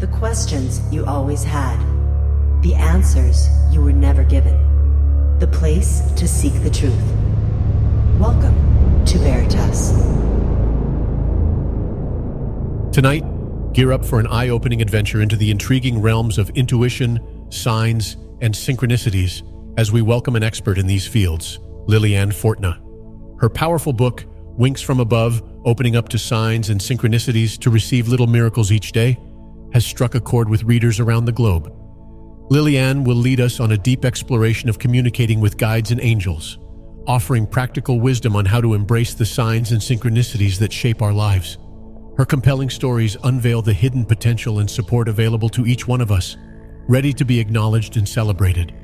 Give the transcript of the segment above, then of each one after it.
The questions you always had. The answers you were never given. The place to seek the truth. Welcome to Veritas. Tonight, gear up for an eye opening adventure into the intriguing realms of intuition, signs, and synchronicities as we welcome an expert in these fields, Liliane Fortna. Her powerful book, Winks from Above, opening up to signs and synchronicities to receive little miracles each day, has struck a chord with readers around the globe. Liliane will lead us on a deep exploration of communicating with guides and angels, offering practical wisdom on how to embrace the signs and synchronicities that shape our lives. Her compelling stories unveil the hidden potential and support available to each one of us, ready to be acknowledged and celebrated.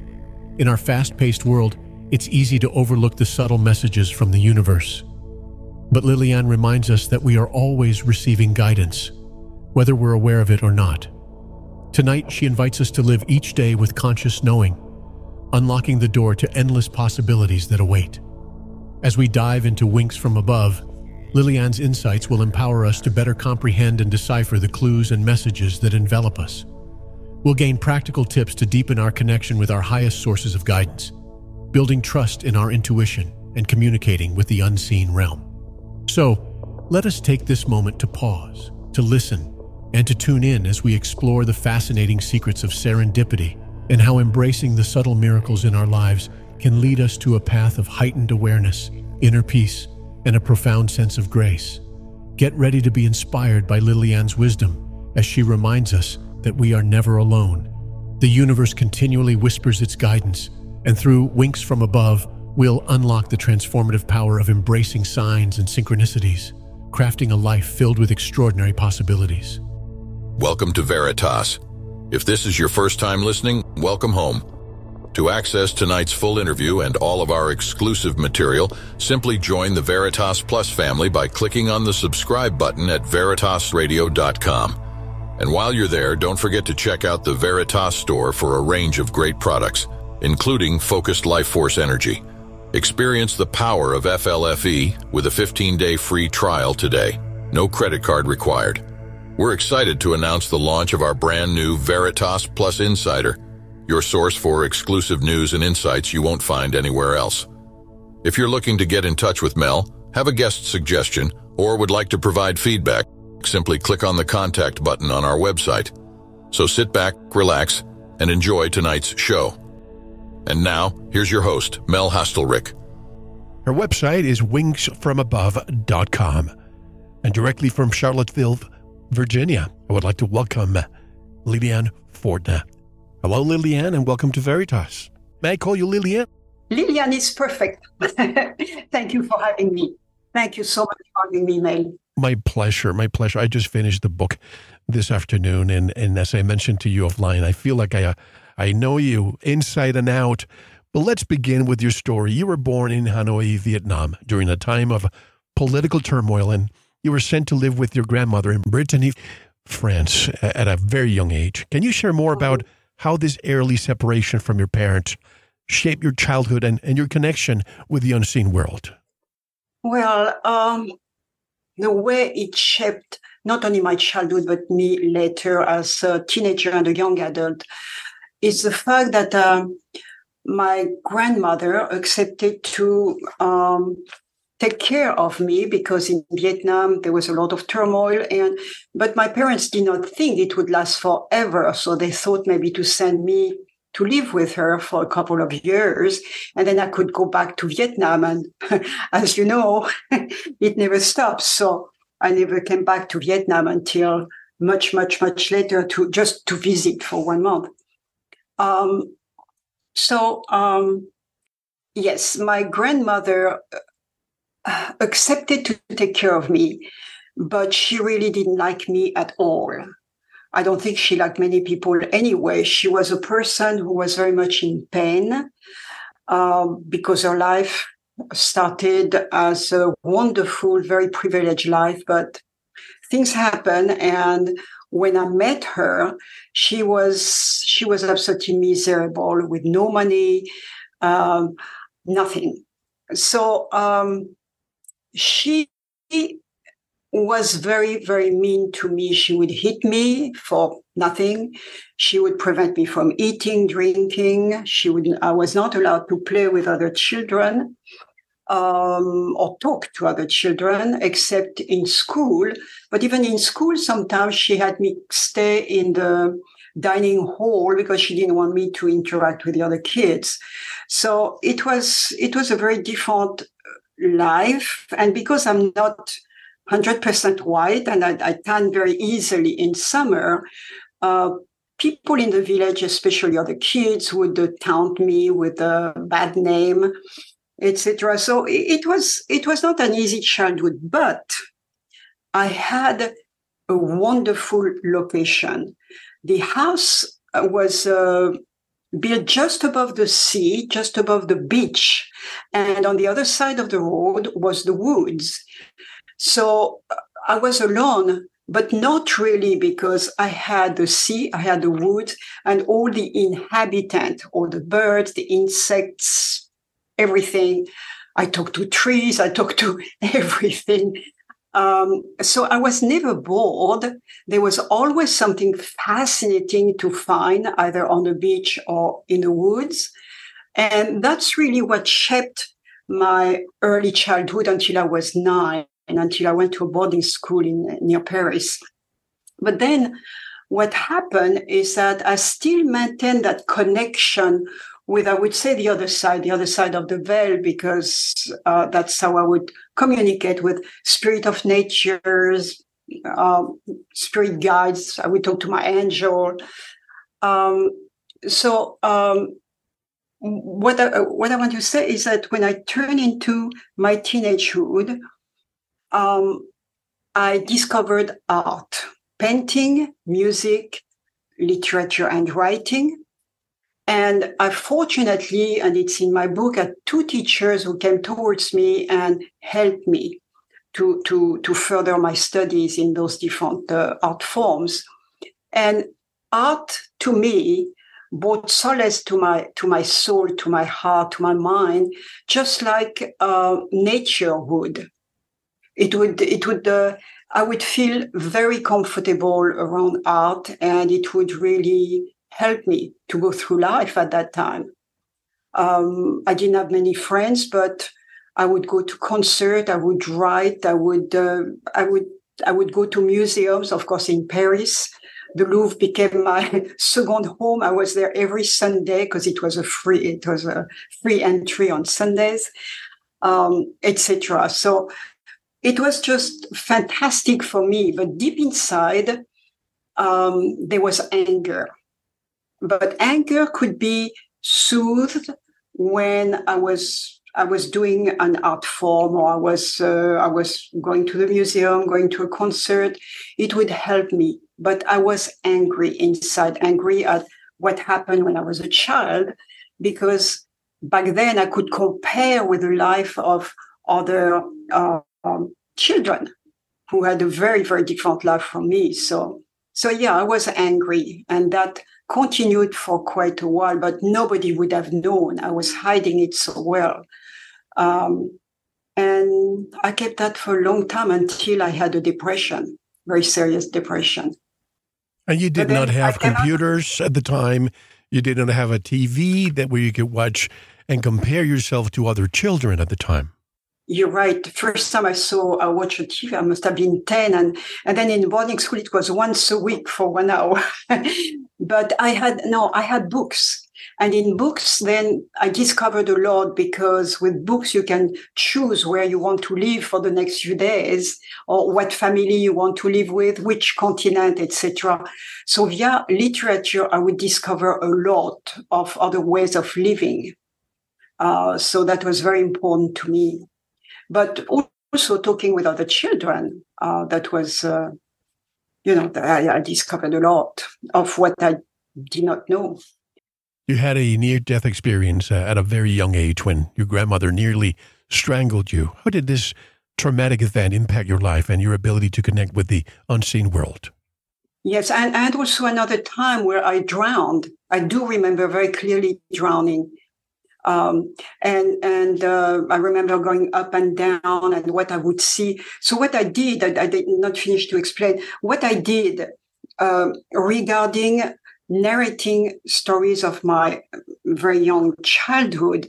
In our fast paced world, it's easy to overlook the subtle messages from the universe. But Liliane reminds us that we are always receiving guidance, whether we're aware of it or not. Tonight, she invites us to live each day with conscious knowing, unlocking the door to endless possibilities that await. As we dive into Winks from Above, Liliane's insights will empower us to better comprehend and decipher the clues and messages that envelop us. We'll gain practical tips to deepen our connection with our highest sources of guidance, building trust in our intuition and communicating with the unseen realm. So, let us take this moment to pause, to listen, and to tune in as we explore the fascinating secrets of serendipity and how embracing the subtle miracles in our lives can lead us to a path of heightened awareness, inner peace, and a profound sense of grace. Get ready to be inspired by Liliane's wisdom as she reminds us that we are never alone. The universe continually whispers its guidance, and through winks from above, we'll unlock the transformative power of embracing signs and synchronicities, crafting a life filled with extraordinary possibilities. Welcome to Veritas. If this is your first time listening, welcome home. To access tonight's full interview and all of our exclusive material, simply join the Veritas Plus family by clicking on the subscribe button at veritasradio.com. And while you're there, don't forget to check out the Veritas store for a range of great products, including Focused Life Force Energy. Experience the power of FLFE with a 15-day free trial today. No credit card required. We're excited to announce the launch of our brand new Veritas Plus Insider, your source for exclusive news and insights you won't find anywhere else. If you're looking to get in touch with Mel, have a guest suggestion, or would like to provide feedback, simply click on the contact button on our website. So sit back, relax, and enjoy tonight's show. And now, here's your host, Mel Hastelrick. Her website is winksfromabove.com. And directly from Charlottesville, Virginia. I would like to welcome Liliane Fortna. Hello, Liliane, and welcome to Veritas. May I call you Liliane? Liliane is perfect. Thank you for having me. Thank you so much for having me, Mel. My pleasure. My pleasure. I just finished the book this afternoon, and, and as I mentioned to you offline, I feel like I, uh, I know you inside and out. But let's begin with your story. You were born in Hanoi, Vietnam, during a time of political turmoil and you were sent to live with your grandmother in Brittany, France, at a very young age. Can you share more about how this early separation from your parents shaped your childhood and, and your connection with the unseen world? Well, um, the way it shaped not only my childhood, but me later as a teenager and a young adult is the fact that um, my grandmother accepted to um, take care of me because in Vietnam there was a lot of turmoil and but my parents did not think it would last forever. So they thought maybe to send me to live with her for a couple of years and then I could go back to Vietnam. And as you know it never stops so I never came back to Vietnam until much much much later to just to visit for one month. Um, so um, yes my grandmother accepted to take care of me, but she really didn't like me at all. I don't think she liked many people anyway. She was a person who was very much in pain um, because her life started as a wonderful, very privileged life, but things happen. And when I met her, she was she was absolutely miserable with no money, um, nothing. So um, she was very, very mean to me. She would hit me for nothing. She would prevent me from eating, drinking. She would, I was not allowed to play with other children um, or talk to other children except in school. But even in school, sometimes she had me stay in the dining hall because she didn't want me to interact with the other kids. So it was it was a very different life, and because I'm not 100% white and I, I tan very easily in summer, uh, people in the village, especially other kids, would uh, taunt me with a bad name, etc. So it, it was it was not an easy childhood, but I had a wonderful location. The house was uh, built just above the sea, just above the beach, and on the other side of the road was the woods. So uh, I was alone, but not really because I had the sea, I had the woods, and all the inhabitants, all the birds, the insects, everything. I talked to trees, I talked to everything. Um, so I was never bored. There was always something fascinating to find either on the beach or in the woods. And that's really what shaped my early childhood until I was nine and until I went to a boarding school in near Paris. But then what happened is that I still maintained that connection with, I would say, the other side, the other side of the veil, because uh, that's how I would communicate with spirit of natures, um, spirit guides. I would talk to my angel. Um, so um, what I, what I want to say is that when I turn into my teenagehood, um, I discovered art, painting, music, literature, and writing. And I fortunately, and it's in my book, had two teachers who came towards me and helped me to, to, to further my studies in those different uh, art forms. And art to me brought solace to my to my soul, to my heart, to my mind, just like uh, nature would it would it would uh, I would feel very comfortable around art, and it would really help me to go through life at that time. Um, I didn't have many friends, but I would go to concert. I would write. I would uh, I would I would go to museums, of course, in Paris. The Louvre became my second home. I was there every Sunday because it was a free it was a free entry on Sundays, um, etc. So it was just fantastic for me. But deep inside, um, there was anger. But anger could be soothed when I was I was doing an art form or I was uh, I was going to the museum, going to a concert. It would help me. But I was angry inside, angry at what happened when I was a child, because back then I could compare with the life of other uh, um, children who had a very, very different life from me. So, so yeah, I was angry and that continued for quite a while, but nobody would have known. I was hiding it so well. Um, and I kept that for a long time until I had a depression, very serious depression. And you did not have computers at the time. You did not have a TV that where you could watch and compare yourself to other children at the time you're right. The first time I saw I watched a TV, I must have been 10. And, and then in boarding school, it was once a week for one hour. but I had, no, I had books. And in books, then I discovered a lot because with books, you can choose where you want to live for the next few days or what family you want to live with, which continent, etc. So via literature, I would discover a lot of other ways of living. Uh, so that was very important to me but also talking with other children. Uh, that was, uh, you know, I, I discovered a lot of what I did not know. You had a near death experience uh, at a very young age when your grandmother nearly strangled you. How did this traumatic event impact your life and your ability to connect with the unseen world? Yes, and, and also another time where I drowned. I do remember very clearly drowning Um, and and uh, I remember going up and down and what I would see. So what I did, I, I did not finish to explain. What I did uh, regarding narrating stories of my very young childhood,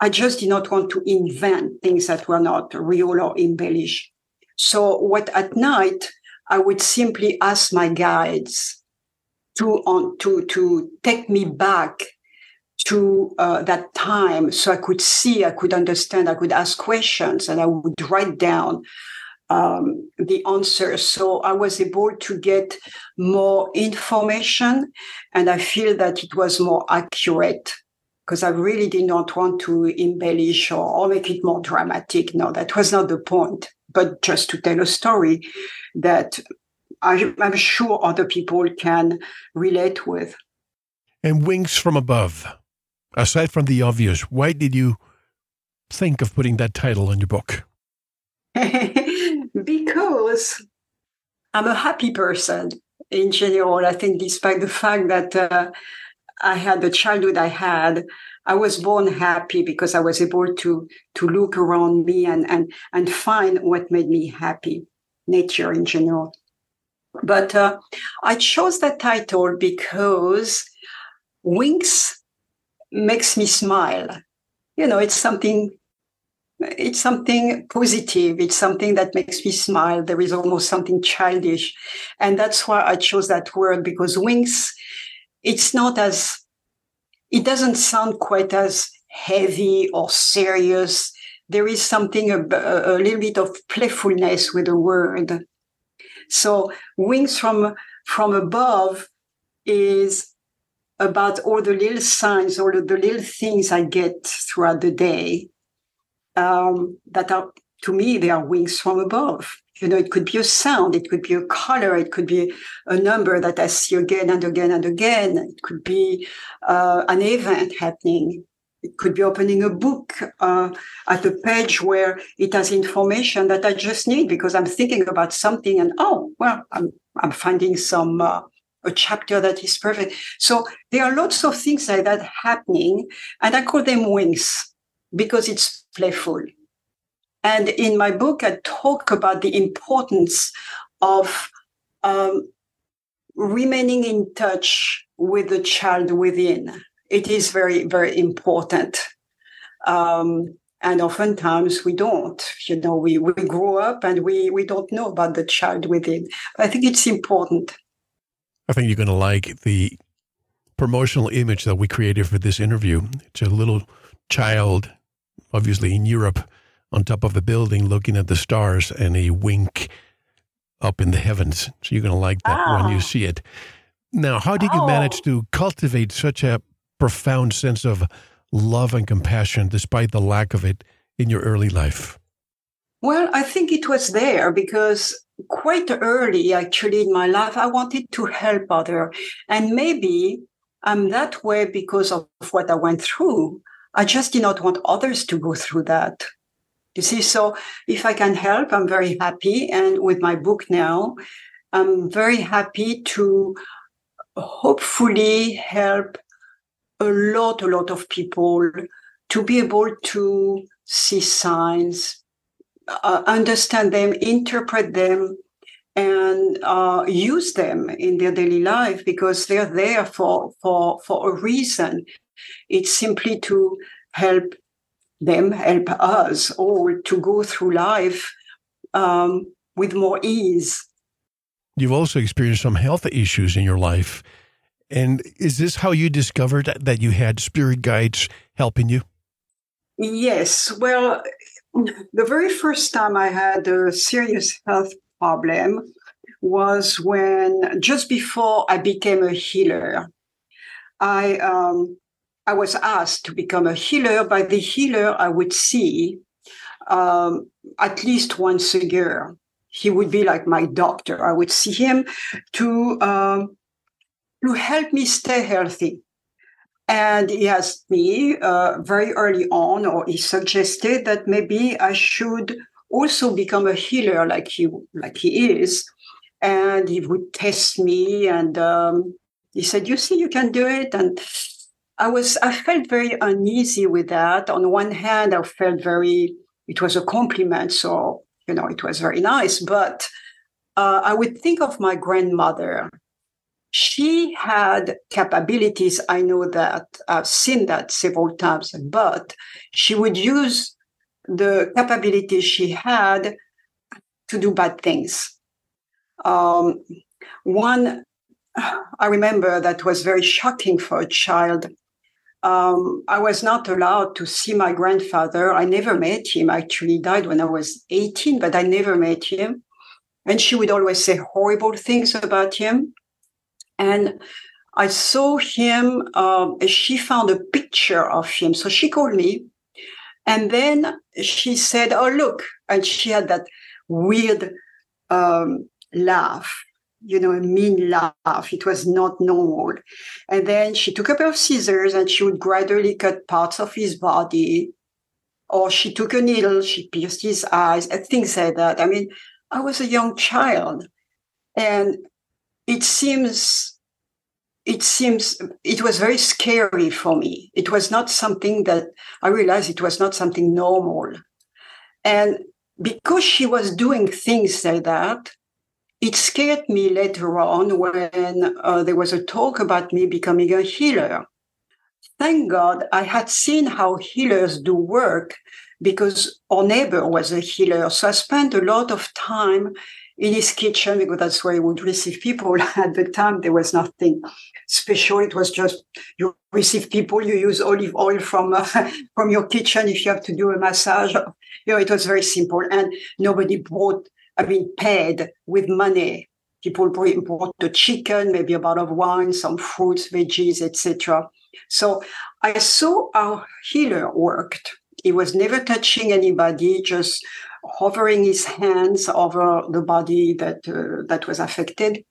I just did not want to invent things that were not real or embellished. So what at night I would simply ask my guides to on to to take me back to uh, that time so I could see, I could understand, I could ask questions, and I would write down um, the answers. So I was able to get more information, and I feel that it was more accurate because I really did not want to embellish or, or make it more dramatic. No, that was not the point, but just to tell a story that I, I'm sure other people can relate with. And Winks from Above, aside from the obvious, why did you think of putting that title on your book? because I'm a happy person in general. I think, despite the fact that uh, I had the childhood I had, I was born happy because I was able to to look around me and and and find what made me happy. Nature in general. But uh, I chose that title because Winks makes me smile. You know, it's something it's something positive. It's something that makes me smile. There is almost something childish. And that's why I chose that word because winks, it's not as, it doesn't sound quite as heavy or serious. There is something, a, a little bit of playfulness with the word. So winks from, from above is about all the little signs, all the little things I get throughout the day um, that are, to me, they are winks from above. You know, it could be a sound, it could be a color, it could be a number that I see again and again and again. It could be uh, an event happening. It could be opening a book uh, at a page where it has information that I just need because I'm thinking about something and oh well, I'm I'm finding some uh, a chapter that is perfect. So there are lots of things like that happening, and I call them winks because it's playful. And in my book, I talk about the importance of um, remaining in touch with the child within. It is very, very important. Um, and oftentimes we don't. You know, we, we grow up and we, we don't know about the child within. I think it's important. I think you're going to like the promotional image that we created for this interview. It's a little child obviously in Europe, on top of a building looking at the stars and a wink up in the heavens. So you're going to like that oh. when you ah. see it. Now, how did you oh. manage to cultivate such a profound sense of love and compassion despite the lack of it in your early life? Well, I think it was there because quite early, actually, in my life, I wanted to help other. And maybe I'm that way because of what I went through. I just did not want others to go through that. You see, so if I can help, I'm very happy. And with my book now, I'm very happy to hopefully help a lot, a lot of people to be able to see signs, uh, understand them, interpret them, and uh, use them in their daily life because they're there for for for a reason. It's simply to help them, help us all to go through life um, with more ease. You've also experienced some health issues in your life. And is this how you discovered that you had spirit guides helping you? Yes. Well, the very first time I had a serious health problem was when just before I became a healer. I um, I was asked to become a healer. By the healer, I would see um, at least once a year. He would be like my doctor. I would see him to um, to help me stay healthy. And he asked me uh, very early on, or he suggested that maybe I should also become a healer like he like he is. And he would test me, and um, he said, "You see, you can do it." And I was I felt very uneasy with that. On one hand, I felt very it was a compliment, so you know it was very nice. But uh, I would think of my grandmother. She had capabilities. I know that I've seen that several times, but she would use the capabilities she had to do bad things. Um, one I remember that was very shocking for a child. Um, I was not allowed to see my grandfather. I never met him. Actually, died when I was 18, but I never met him. And she would always say horrible things about him. And I saw him. Um, she found a picture of him, so she called me, and then she said, "Oh, look!" And she had that weird um, laugh you know, a mean laugh. It was not normal. And then she took a pair of scissors and she would gradually cut parts of his body. Or she took a needle, she pierced his eyes, things like that. I mean, I was a young child. And it seems, it seems, it was very scary for me. It was not something that I realized it was not something normal. And because she was doing things like that, it scared me later on when uh, there was a talk about me becoming a healer. Thank God I had seen how healers do work because our neighbor was a healer. So I spent a lot of time in his kitchen because that's where he would receive people. At the time, there was nothing special. It was just you receive people, you use olive oil from uh, from your kitchen if you have to do a massage. You know, it was very simple, and nobody brought I mean, paid with money. People bought the chicken, maybe a bottle of wine, some fruits, veggies, etc. So I saw how healer worked. He was never touching anybody, just hovering his hands over the body that uh, that was affected.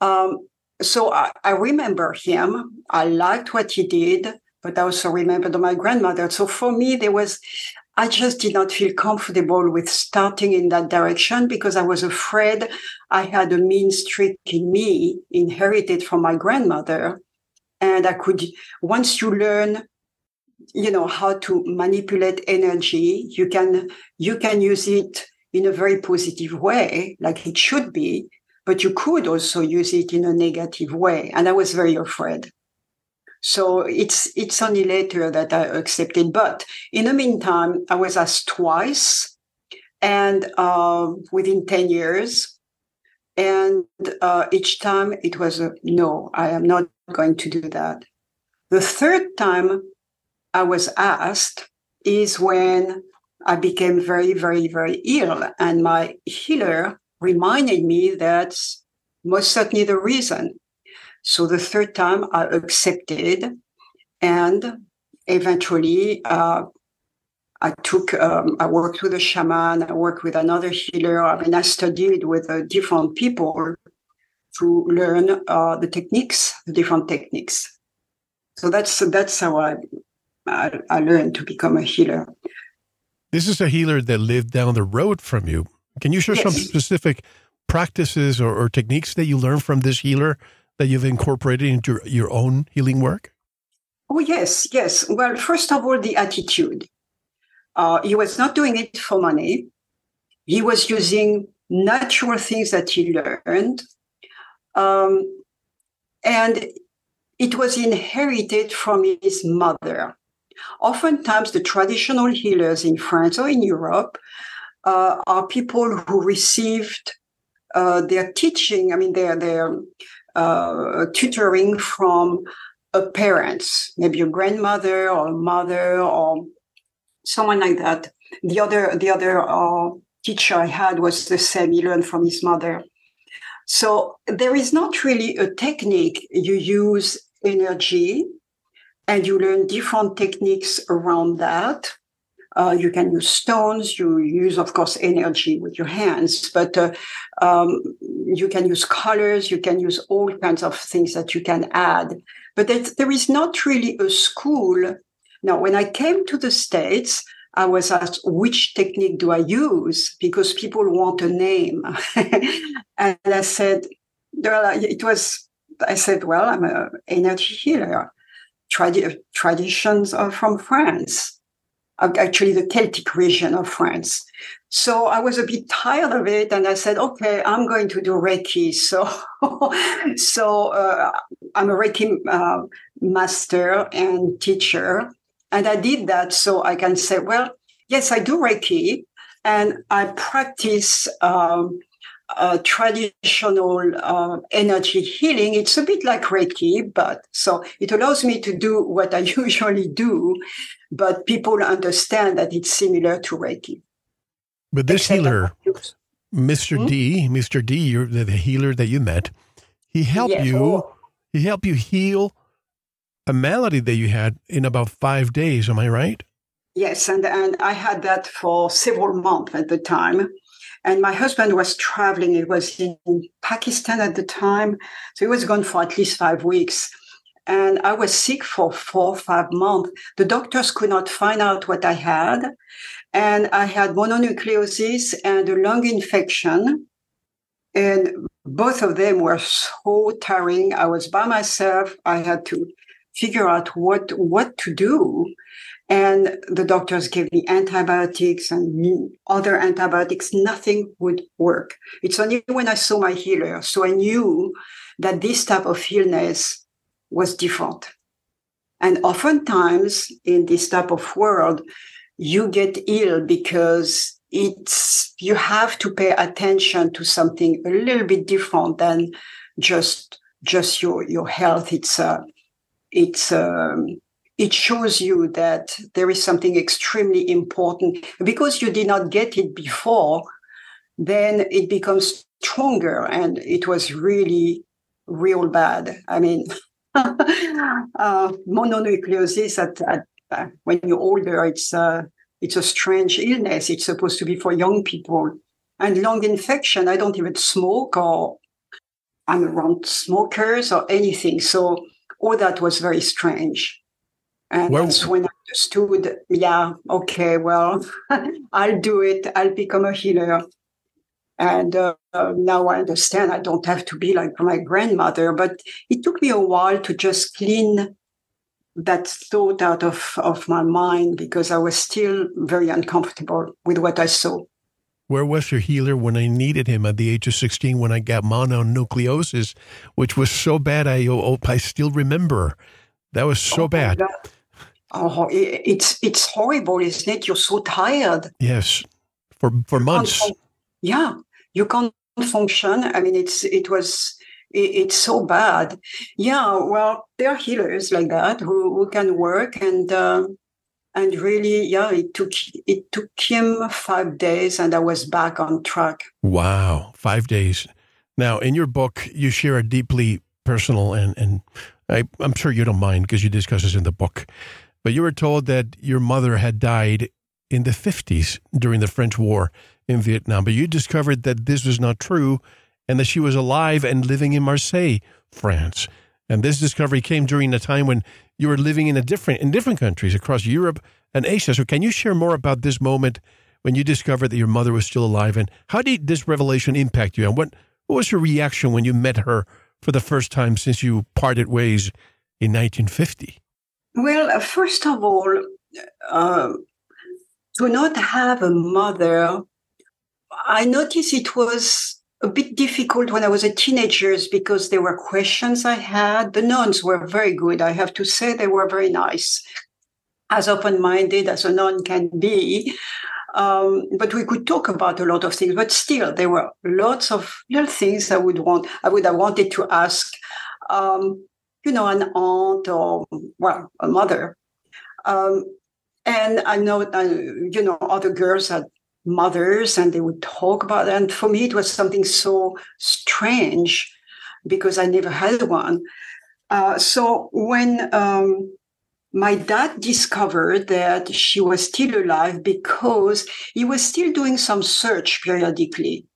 Um, so I, I, remember him. I liked what he did, but I also remembered my grandmother. So for me, there was I just did not feel comfortable with starting in that direction because I was afraid I had a mean streak in me inherited from my grandmother. And I could, once you learn, you know, how to manipulate energy, you can, you can use it in a very positive way, like it should be, but you could also use it in a negative way. And I was very afraid. So it's it's only later that I accepted. But in the meantime, I was asked twice, and uh, within ten years, and uh, each time it was a no. I am not going to do that. The third time I was asked is when I became very, very, very ill, and my healer reminded me that's most certainly the reason so the third time I accepted, and eventually uh, I took, um, I worked with a shaman, I worked with another healer. I mean, I studied with uh, different people to learn uh, the techniques, the different techniques. So that's that's how I, I, I learned to become a healer. This is a healer that lived down the road from you. Can you share yes. some specific practices or, or techniques that you learned from this healer that you've incorporated into your, your own healing work? Oh, yes, yes. Well, first of all, the attitude. Uh, he was not doing it for money. He was using natural things that he learned. Um, and it was inherited from his mother. Oftentimes, the traditional healers in France or in Europe uh, are people who received uh, their teaching, I mean, their, their uh, tutoring from a parents, maybe a grandmother or a mother or someone like that. The other, the other uh, teacher I had was the same. He learned from his mother. So there is not really a technique. You use energy and you learn different techniques around that. Uh, you can use stones. You use, of course, energy with your hands, but uh, um, you can use colors. You can use all kinds of things that you can add. But there is not really a school. Now, when I came to the States, I was asked, which technique do I use? Because people want a name. and I said, it was, I said, well, I'm an energy healer. Tradi- traditions from France, actually the Celtic region of France. So I was a bit tired of it, and I said, "Okay, I'm going to do Reiki." So, so uh, I'm a Reiki uh, master and teacher, and I did that so I can say, "Well, yes, I do Reiki, and I practice." Um, uh, traditional uh, energy healing. It's a bit like Reiki, but so it allows me to do what I usually do, but people understand that it's similar to Reiki. But this healer, Mr. Hmm? D, Mr. D, you're the, the, healer that you met. He helped yes. you. Oh. He helped you heal a malady that you had in about five days. Am I right? Yes, and and I had that for several months at the time. And my husband was traveling. He was in Pakistan at the time, so he was gone for at least five weeks. And I was sick for four, five months. The doctors could not find out what I had and I had mononucleosis and a lung infection. And both of them were so tiring. I was by myself. I had to figure out what what to do. And the doctors gave me antibiotics and other antibiotics. Nothing would work. It's only when I saw my healer, so I knew that this type of illness was different. And oftentimes in this type of world, you get ill because it's you have to pay attention to something a little bit different than just just your your health it's uh, it's um, it shows you that there is something extremely important because you did not get it before then it becomes stronger and it was really real bad i mean uh, mononucleosis at, at uh, when you're older, it's uh, it's a strange illness. It's supposed to be for young people. And lung infection, I don't even smoke or I'm around smokers or anything. So all that was very strange. And well, that's when I understood, yeah, okay, well, I'll do it. I'll become a healer. And uh, now I understand I don't have to be like my grandmother, but it took me a while to just clean that thought out of, of my mind because I was still very uncomfortable with what I saw. Where was your healer when I needed him at the age of 16 when I got mononucleosis, which was so bad I, oh, I still remember. That was so oh bad. Oh, it's it's horrible, isn't it? You're so tired. Yes, for for months. yeah, you can't function. I mean, it's it was it's so bad. Yeah, well, there are healers like that who, who can work and uh, and really, yeah, it took it took him five days, and I was back on track. Wow, five days. Now, in your book, you share a deeply personal and and I, I'm sure you don't mind because you discuss this in the book, but you were told that your mother had died in the 50s during the French War in Vietnam, but you discovered that this was not true and that she was alive and living in Marseille, France. And this discovery came during a time when you were living in a different in different countries across Europe and Asia. So can you share more about this moment when you discovered that your mother was still alive and how did this revelation impact you and what what was your reaction when you met her for the first time since you parted ways in 1950? Well, uh, first of all, uh, to not have a mother, I noticed it was a bit difficult when I was a teenager because there were questions I had. The nuns were very good. I have to say they were very nice, as open-minded as a nun can be. Um, but we could talk about a lot of things. But still, there were lots of little things I would want. I would have wanted to ask, um, you know, an aunt or well, a mother. Um, and I know, uh, you know, other girls had mothers and they would talk about it. And for me, it was something so strange because I never had one. Uh, so when um, my dad discovered that she was still alive because he was still doing some search periodically.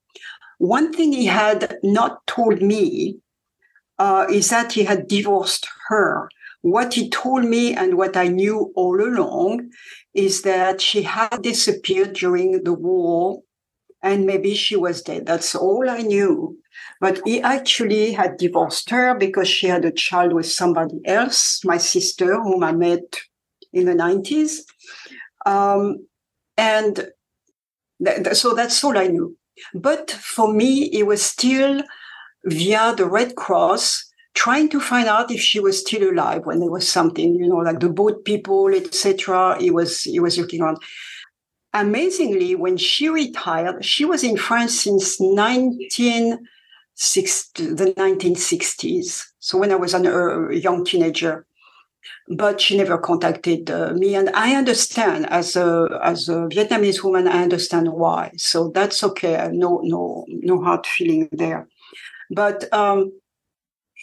One thing he had not told me uh, is that he had divorced her. What he told me and what I knew all along is that she had disappeared during the war and maybe she was dead. That's all I knew. But he actually had divorced her because she had a child with somebody else, my sister, whom I met in the 90s. Um, and th- th- so that's all I knew. But for me, it was still via the Red Cross trying to find out if she was still alive when there was something, you know, like the boat people, etc. He was he was looking around. Amazingly, when she retired, she was in France since 1960, the 1960s. So when I was a young teenager, but she never contacted uh, me, and I understand as a as a Vietnamese woman, I understand why. So that's okay. No no no hard feeling there, but. Um,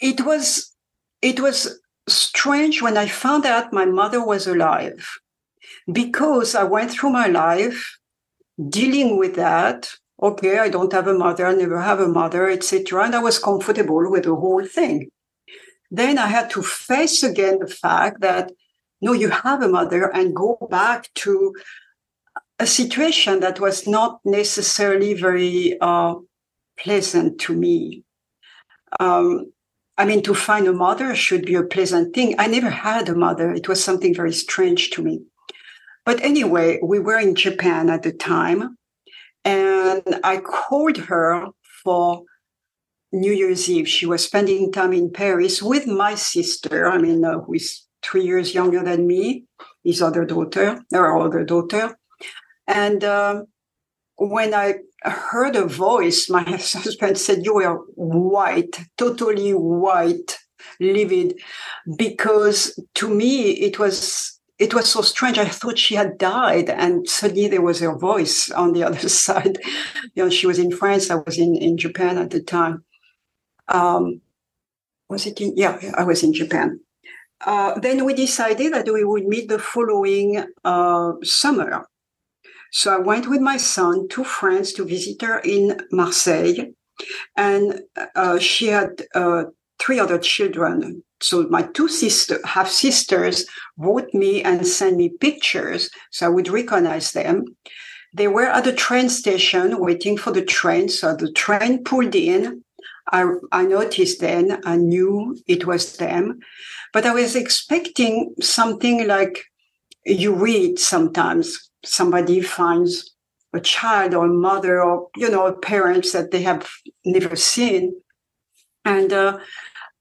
it was it was strange when I found out my mother was alive because I went through my life dealing with that. Okay, I don't have a mother, I never have a mother, etc. And I was comfortable with the whole thing. Then I had to face again the fact that no, you have a mother and go back to a situation that was not necessarily very uh, pleasant to me. Um, I mean, to find a mother should be a pleasant thing. I never had a mother. It was something very strange to me. But anyway, we were in Japan at the time, and I called her for New Year's Eve. She was spending time in Paris with my sister, I mean, uh, who is three years younger than me, his other daughter, her other daughter. And uh, when I heard a voice, my husband said, You were white, totally white, livid, because to me it was it was so strange. I thought she had died, and suddenly there was her voice on the other side. You know, she was in France. I was in, in Japan at the time. Um, was it in? Yeah, I was in Japan. Uh, then we decided that we would meet the following uh, summer so I went with my son to France to visit her in Marseille. And uh, she had uh, three other children. So my two sister, half sisters wrote me and sent me pictures so I would recognize them. They were at the train station waiting for the train. So the train pulled in. I, I noticed then, I knew it was them, but I was expecting something like you read sometimes somebody finds a child or a mother or you know parents that they have never seen. And uh,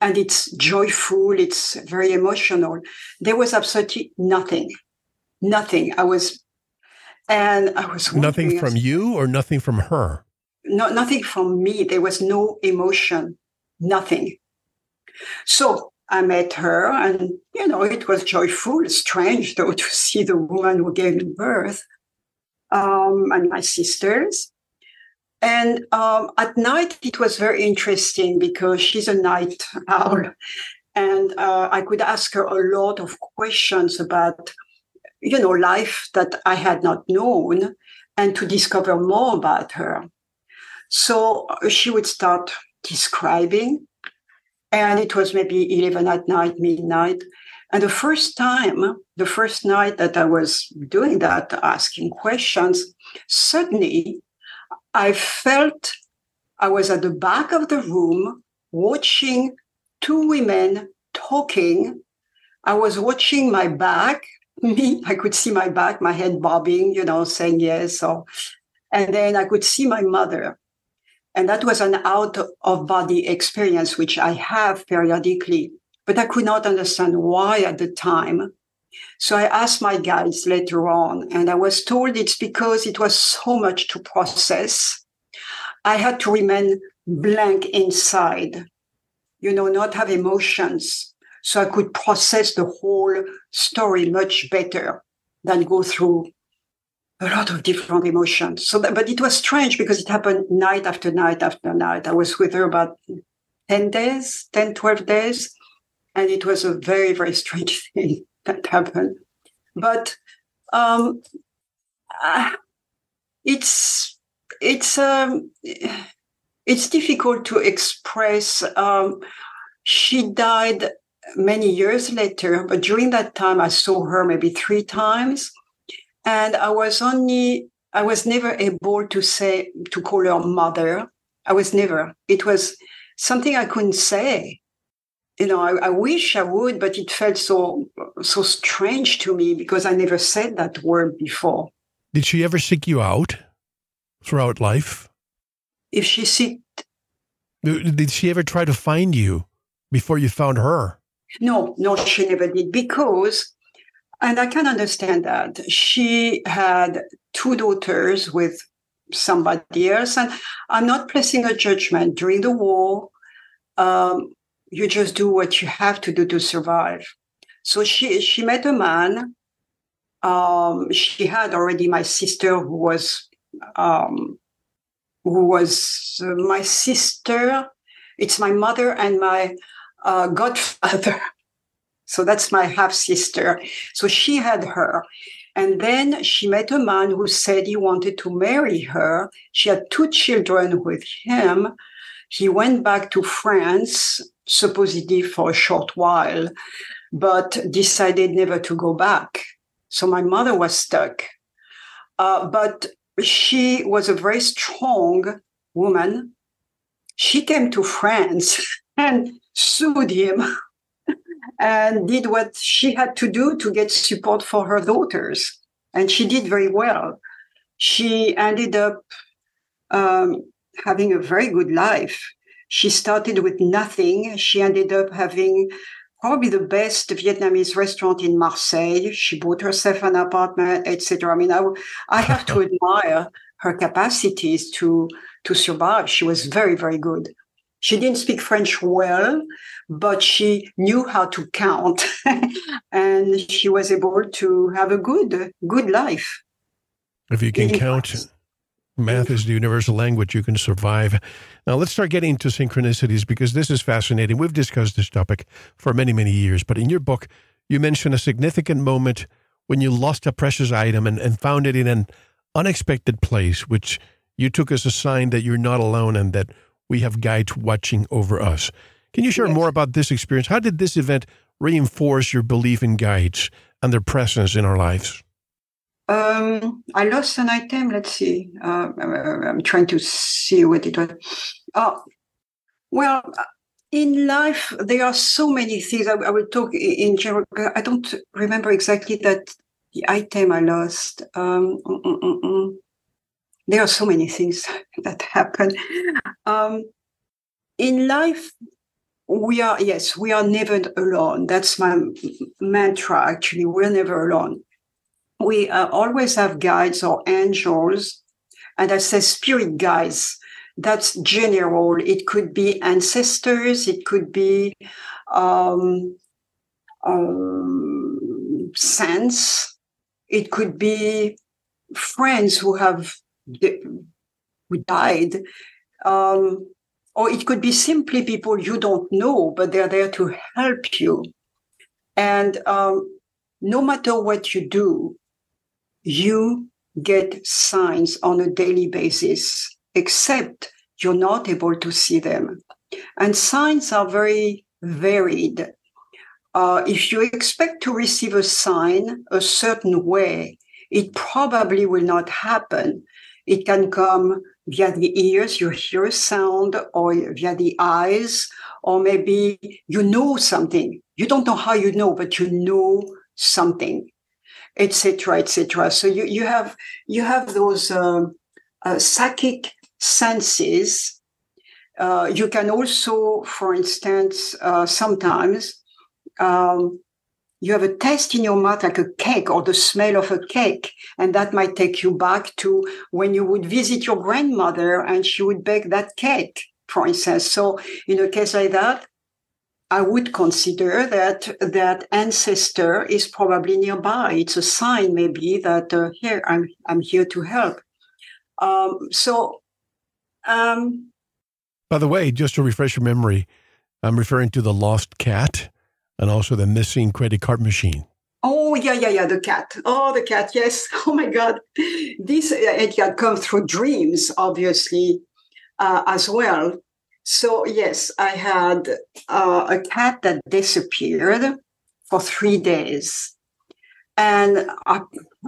and it's joyful it's very emotional. There was absolutely nothing nothing. I was and i was nothing from you or nothing from her? No nothing from me. There was no emotion nothing. So I met her, and you know, it was joyful, strange though to see the woman who gave me birth, um, and my sisters. And um, at night, it was very interesting because she's a night owl, and uh, I could ask her a lot of questions about, you know, life that I had not known, and to discover more about her. So uh, she would start describing and it was maybe 11 at night, midnight. And the first time, the first night that I was doing that, asking questions, suddenly I felt I was at the back of the room watching two women talking. I was watching my back, me, I could see my back, my head bobbing, you know, saying yes. Or, and then I could see my mother. And that was an out of body experience, which I have periodically, but I could not understand why at the time. So I asked my guides later on, and I was told it's because it was so much to process. I had to remain blank inside, you know, not have emotions. So I could process the whole story much better than go through a lot of different emotions. So, that, but it was strange because it happened night after night after night. I was with her about 10 days, 10, 12 days. And it was a very, very strange thing that happened. But um, uh, it's, it's, um, it's difficult to express. Um, she died many years later, but during that time, I saw her maybe three times and I was only I was never able to say to call her mother. I was never. It was something I couldn't say. You know, I, I wish I would, but it felt so so strange to me because I never said that word before. Did she ever seek you out throughout life? If she seeked, did she ever try to find you before you found her? No, no, she never did because, and I can understand that she had two daughters with somebody else, and I'm not placing a judgment during the war. Um, you just do what you have to do to survive. So she she met a man. Um, she had already my sister who was um, who was uh, my sister. It's my mother and my uh, godfather. So that's my half sister. So she had her. And then she met a man who said he wanted to marry her. She had two children with him. He went back to France, supposedly for a short while, but decided never to go back. So my mother was stuck. Uh, but she was a very strong woman. She came to France and sued him and did what she had to do to get support for her daughters. And she did very well. She ended up um, having a very good life. She started with nothing. She ended up having probably the best Vietnamese restaurant in Marseille. She bought herself an apartment, etc. I mean, I, I have to admire her capacities to to survive. She was very, very good. She didn't speak French well, but she knew how to count, and she was able to have a good, good life. If you can count, math is the universal language. You can survive. Now let's start getting into synchronicities because this is fascinating. We've discussed this topic for many, many years, but in your book, you mention a significant moment when you lost a precious item and, and found it in an unexpected place, which you took as a sign that you're not alone and that we have guides watching over us. Can you share yes. more about this experience? How did this event reinforce your belief in guides and their presence in our lives? Um, I lost an item. Let's see. Uh, I'm trying to see what it was. Oh, well, in life, there are so many things. I, I will talk in general. I don't remember exactly that the item I lost. Um, mm, mm, mm, there are so many things that happen. Um, in life, we are, yes, we are never alone. That's my mantra, actually. We're never alone. We uh, always have guides or angels. And I say spirit guides. That's general. It could be ancestors. It could be um, um, saints. It could be friends who have who died. Um, or it could be simply people you don't know, but they're there to help you. And um, no matter what you do, you get signs on a daily basis, except you're not able to see them. And signs are very varied. Uh, if you expect to receive a sign a certain way, it probably will not happen it can come via the ears, you hear a sound, or via the eyes, or maybe you know something. You don't know how you know, but you know something, etc., etc. So you you have you have those uh, uh, psychic senses. Uh, you can also, for instance, uh, sometimes um, you have a taste in your mouth like a cake or the smell of a cake. And that might take you back to when you would visit your grandmother and she would bake that cake, for instance. So in a case like that, I would consider that that ancestor is probably nearby. It's a sign maybe that uh, here I'm I'm here to help. Um, so, um, by the way, just to refresh your memory, I'm referring to the lost cat and also the missing credit card machine. Oh yeah, yeah, yeah. The cat. Oh, the cat. Yes. Oh my God. This it had come through dreams, obviously, uh, as well. So yes, I had uh, a cat that disappeared for three days, And I,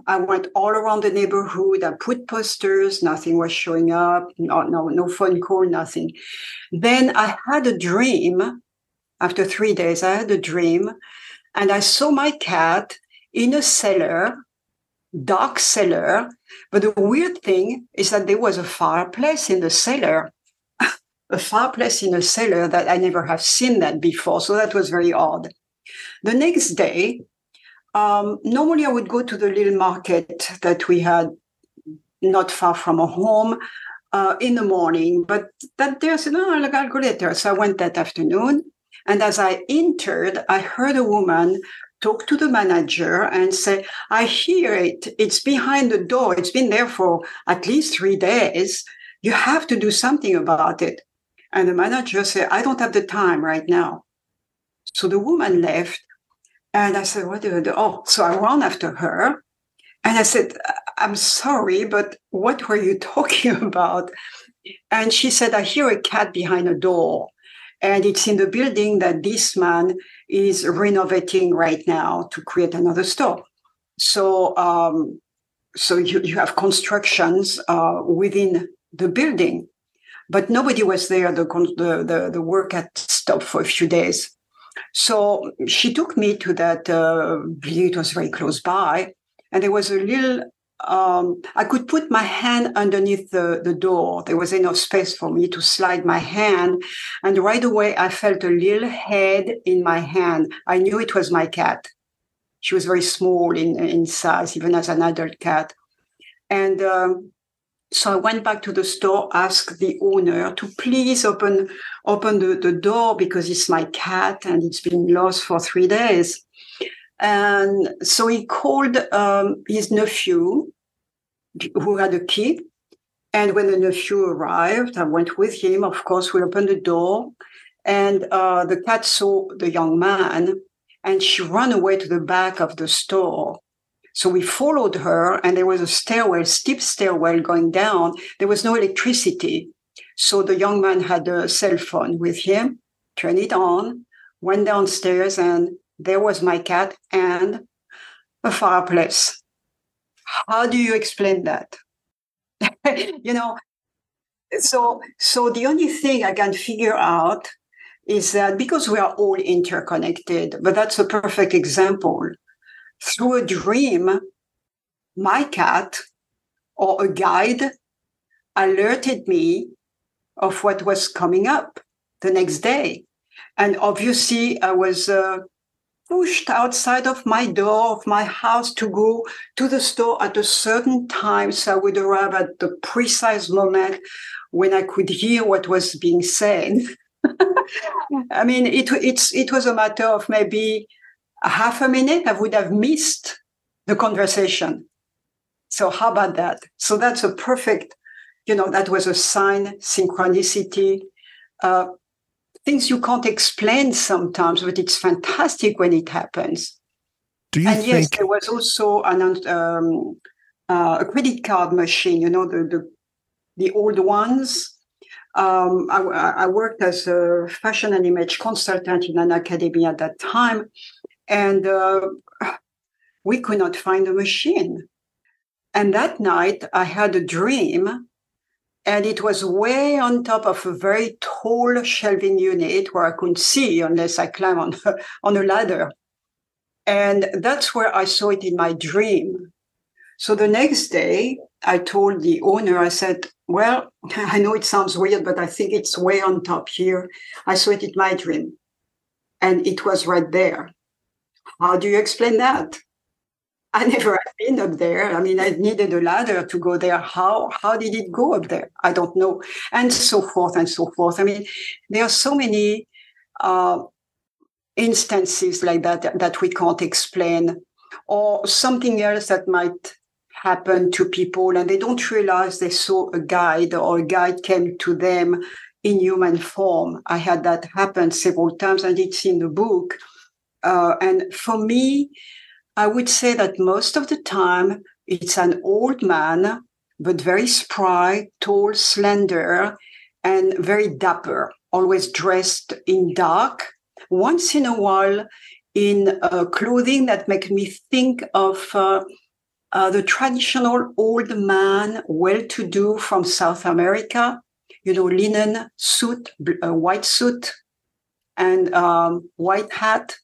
I went all around the neighborhood. I put posters. Nothing was showing up. No, no, no phone call. Nothing. Then I had a dream. After three days, I had a dream, and I saw my cat in a cellar, dark cellar. But the weird thing is that there was a fireplace in the cellar, a fireplace in a cellar that I never have seen that before. So that was very odd. The next day, um, normally, I would go to the little market that we had not far from our home uh, in the morning, but that there said, no, I'll go later. So I went that afternoon. And as I entered, I heard a woman talk to the manager and say, I hear it. It's behind the door. It's been there for at least three days. You have to do something about it. And the manager said, I don't have the time right now. So the woman left and I said, What do do? Oh, so I ran after her. And I said, I'm sorry, but what were you talking about? And she said, I hear a cat behind a door. And it's in the building that this man is renovating right now to create another store. So, um, so you, you have constructions uh, within the building, but nobody was there. The, the, the, the work had stopped for a few days. So she took me to that, uh, it was very close by, and there was a little, um, I could put my hand underneath the, the door. There was enough space for me to slide my hand. And right away, I felt a little head in my hand. I knew it was my cat. She was very small in, in size, even as an adult cat. And um, so I went back to the store, asked the owner to please open open the, the door because it's my cat and it's been lost for three days. And so he called um, his nephew, who had a key. And when the nephew arrived, I went with him. Of course, we opened the door, and uh, the cat saw the young man, and she ran away to the back of the store. So we followed her, and there was a stairwell, steep stairwell going down. There was no electricity. So the young man had a cell phone with him, turned it on, went downstairs, and there was my cat and a fireplace. How do you explain that? you know, so so the only thing I can figure out is that because we are all interconnected, but that's a perfect example through a dream, my cat or a guide alerted me of what was coming up the next day. And obviously, I was uh, pushed outside of my door of my house to go to the store at a certain time. So I would arrive at the precise moment when I could hear what was being said. I mean, it, it's, it was a matter of maybe a half a minute, I would have missed the conversation. So how about that? So that's a perfect, you know, that was a sign, synchronicity, uh, things you can't explain sometimes, but it's fantastic when it happens. Do you and think- yes, there was also an um, uh, a credit card machine. You know, the the, the old ones. Um, I, I worked as a fashion and image consultant in an academy at that time, and uh, we could not find a machine. And that night, I had a dream, and it was way on top of a very tall shelving unit where I couldn't see unless I climb on, on a ladder. And that's where I saw it in my dream. So the next day, I told the owner, I said, Well, I know it sounds weird, but I think it's way on top here. I saw it in my dream. And it was right there. How do you explain that? I never had been up there. I mean, I needed a ladder to go there. How how did it go up there? I don't know, and so forth and so forth. I mean, there are so many uh, instances like that that we can't explain, or something else that might happen to people, and they don't realize they saw a guide or a guide came to them in human form. I had that happen several times, and it's in the book. Uh, and for me, I would say that most of the time it's an old man, but very spry, tall, slender, and very dapper, always dressed in dark. Once in a while, in uh, clothing that make me think of uh, uh, the traditional old man, well-to-do from South America, you know, linen suit, uh, white suit, and um, white hat.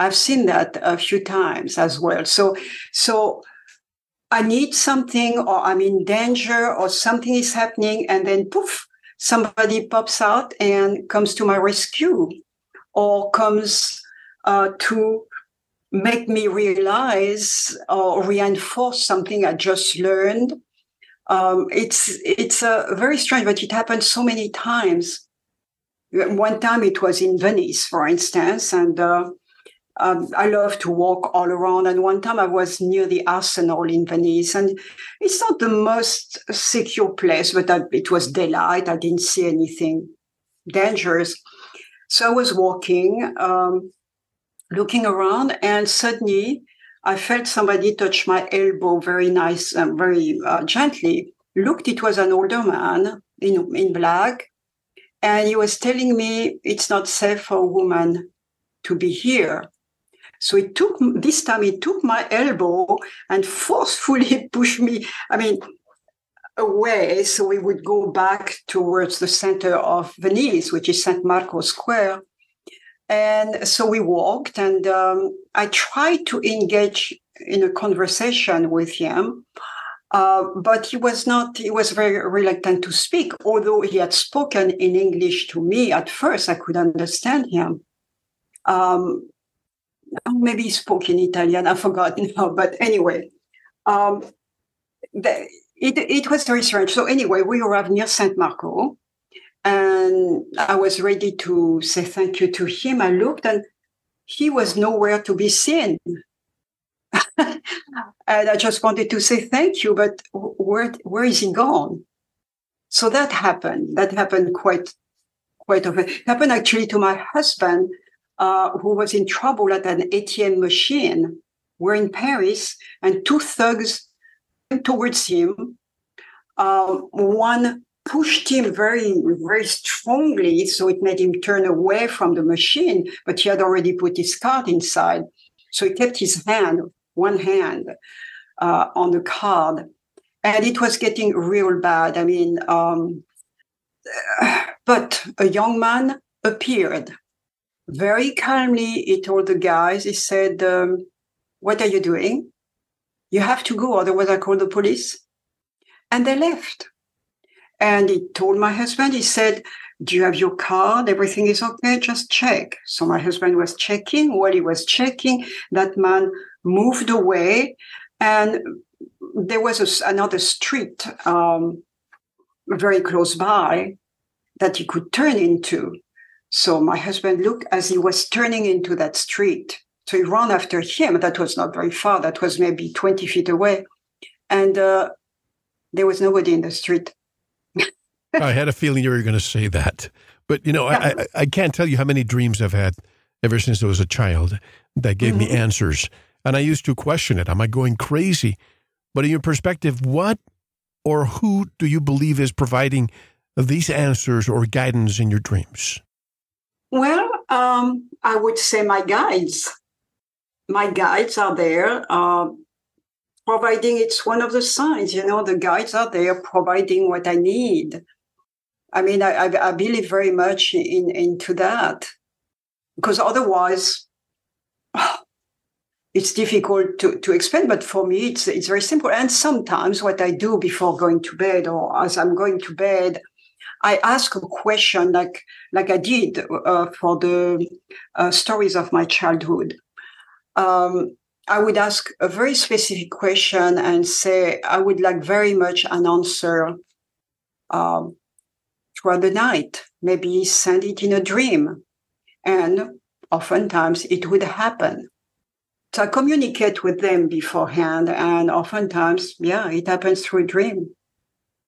I've seen that a few times as well. So, so I need something, or I'm in danger, or something is happening, and then poof, somebody pops out and comes to my rescue, or comes uh, to make me realize or reinforce something I just learned. Um, it's it's uh, very strange, but it happens so many times. One time it was in Venice, for instance, and uh, um, I love to walk all around. And one time I was near the Arsenal in Venice, and it's not the most secure place, but I, it was daylight. I didn't see anything dangerous. So I was walking. Um, looking around, and suddenly I felt somebody touch my elbow very nice and very uh, gently. Looked, it was an older man in, in black, and he was telling me it's not safe for a woman to be here. So it took this time he took my elbow and forcefully pushed me. I mean, away so we would go back towards the center of Venice, which is St. Marco Square. And so we walked, and um, I tried to engage in a conversation with him. Uh, but he was not, he was very reluctant to speak, although he had spoken in English to me at first, I could understand him. Um, maybe he spoke in Italian, I forgot now, but anyway, um, the, it, it was very strange. So, anyway, we arrived near St. Marco, and I was ready to say thank you to him. I looked and he was nowhere to be seen. and I just wanted to say thank you, but where, where is he gone? So that happened. That happened quite, quite often. It happened actually to my husband, uh, who was in trouble at an ATM machine. We're in Paris and two thugs went towards him. Uh, one pushed him very, very strongly. So it made him turn away from the machine, but he had already put his card inside. So he kept his hand, one hand, uh, on the card. And it was getting real bad. I mean, um, but a young man appeared very calmly. He told the guys, he said, um, What are you doing? You have to go, otherwise I call the police. And they left. And he told my husband, he said, Do you have your card? Everything is okay? Just check. So my husband was checking. While he was checking, that man moved away. And there was a, another street um, very close by that he could turn into. So my husband looked as he was turning into that street. So he ran after him. That was not very far. That was maybe 20 feet away. And uh, there was nobody in the street. I had a feeling you were going to say that. But, you know, I, I, I, can't tell you how many dreams I've had ever since I was a child that gave mm-hmm. me answers. And I used to question it. Am I going crazy? But in your perspective, what or who do you believe is providing these answers or guidance in your dreams? Well, um, I would say my guides. My guides are there. Uh, providing it's one of the signs, you know, the guides are there providing what I need. I mean, I, I, I believe very much in into that because otherwise, it's difficult to, to explain. But for me, it's it's very simple. And sometimes, what I do before going to bed, or as I'm going to bed, I ask a question like like I did uh, for the uh, stories of my childhood. Um, I would ask a very specific question and say I would like very much an answer um, throughout the night, maybe send it in a dream. And oftentimes it would happen. So I communicate with them beforehand, and oftentimes, yeah, it happens through a dream.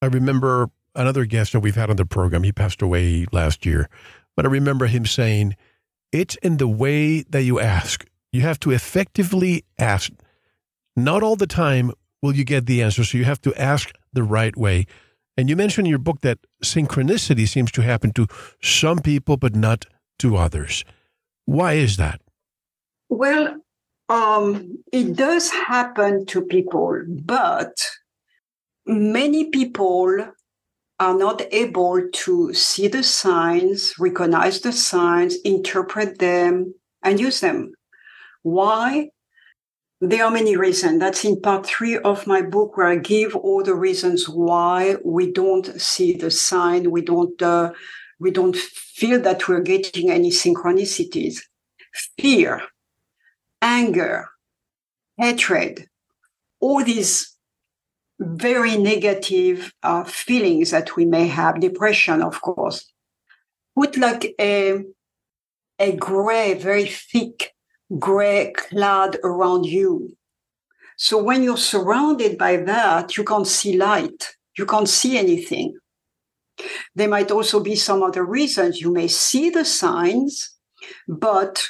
I remember another guest that we've had on the program, he passed away last year, but I remember him saying, It's in the way that you ask. You have to effectively ask. Not all the time will you get the answer, so you have to ask the right way. And you mentioned in your book that synchronicity seems to happen to some people, but not to others. Why is that? Well, um, it does happen to people, but many people are not able to see the signs, recognize the signs, interpret them, and use them. Why? There are many reasons. That's in part three of my book, where I give all the reasons why we don't see the sign, we don't, uh, we don't feel that we're getting any synchronicities. Fear, anger, hatred, all these very negative uh, feelings that we may have, depression, of course, put like a, a gray, very thick gray cloud around you. So when you're surrounded by that, you can't see light. You can't see anything. There might also be some other reasons. You may see the signs, but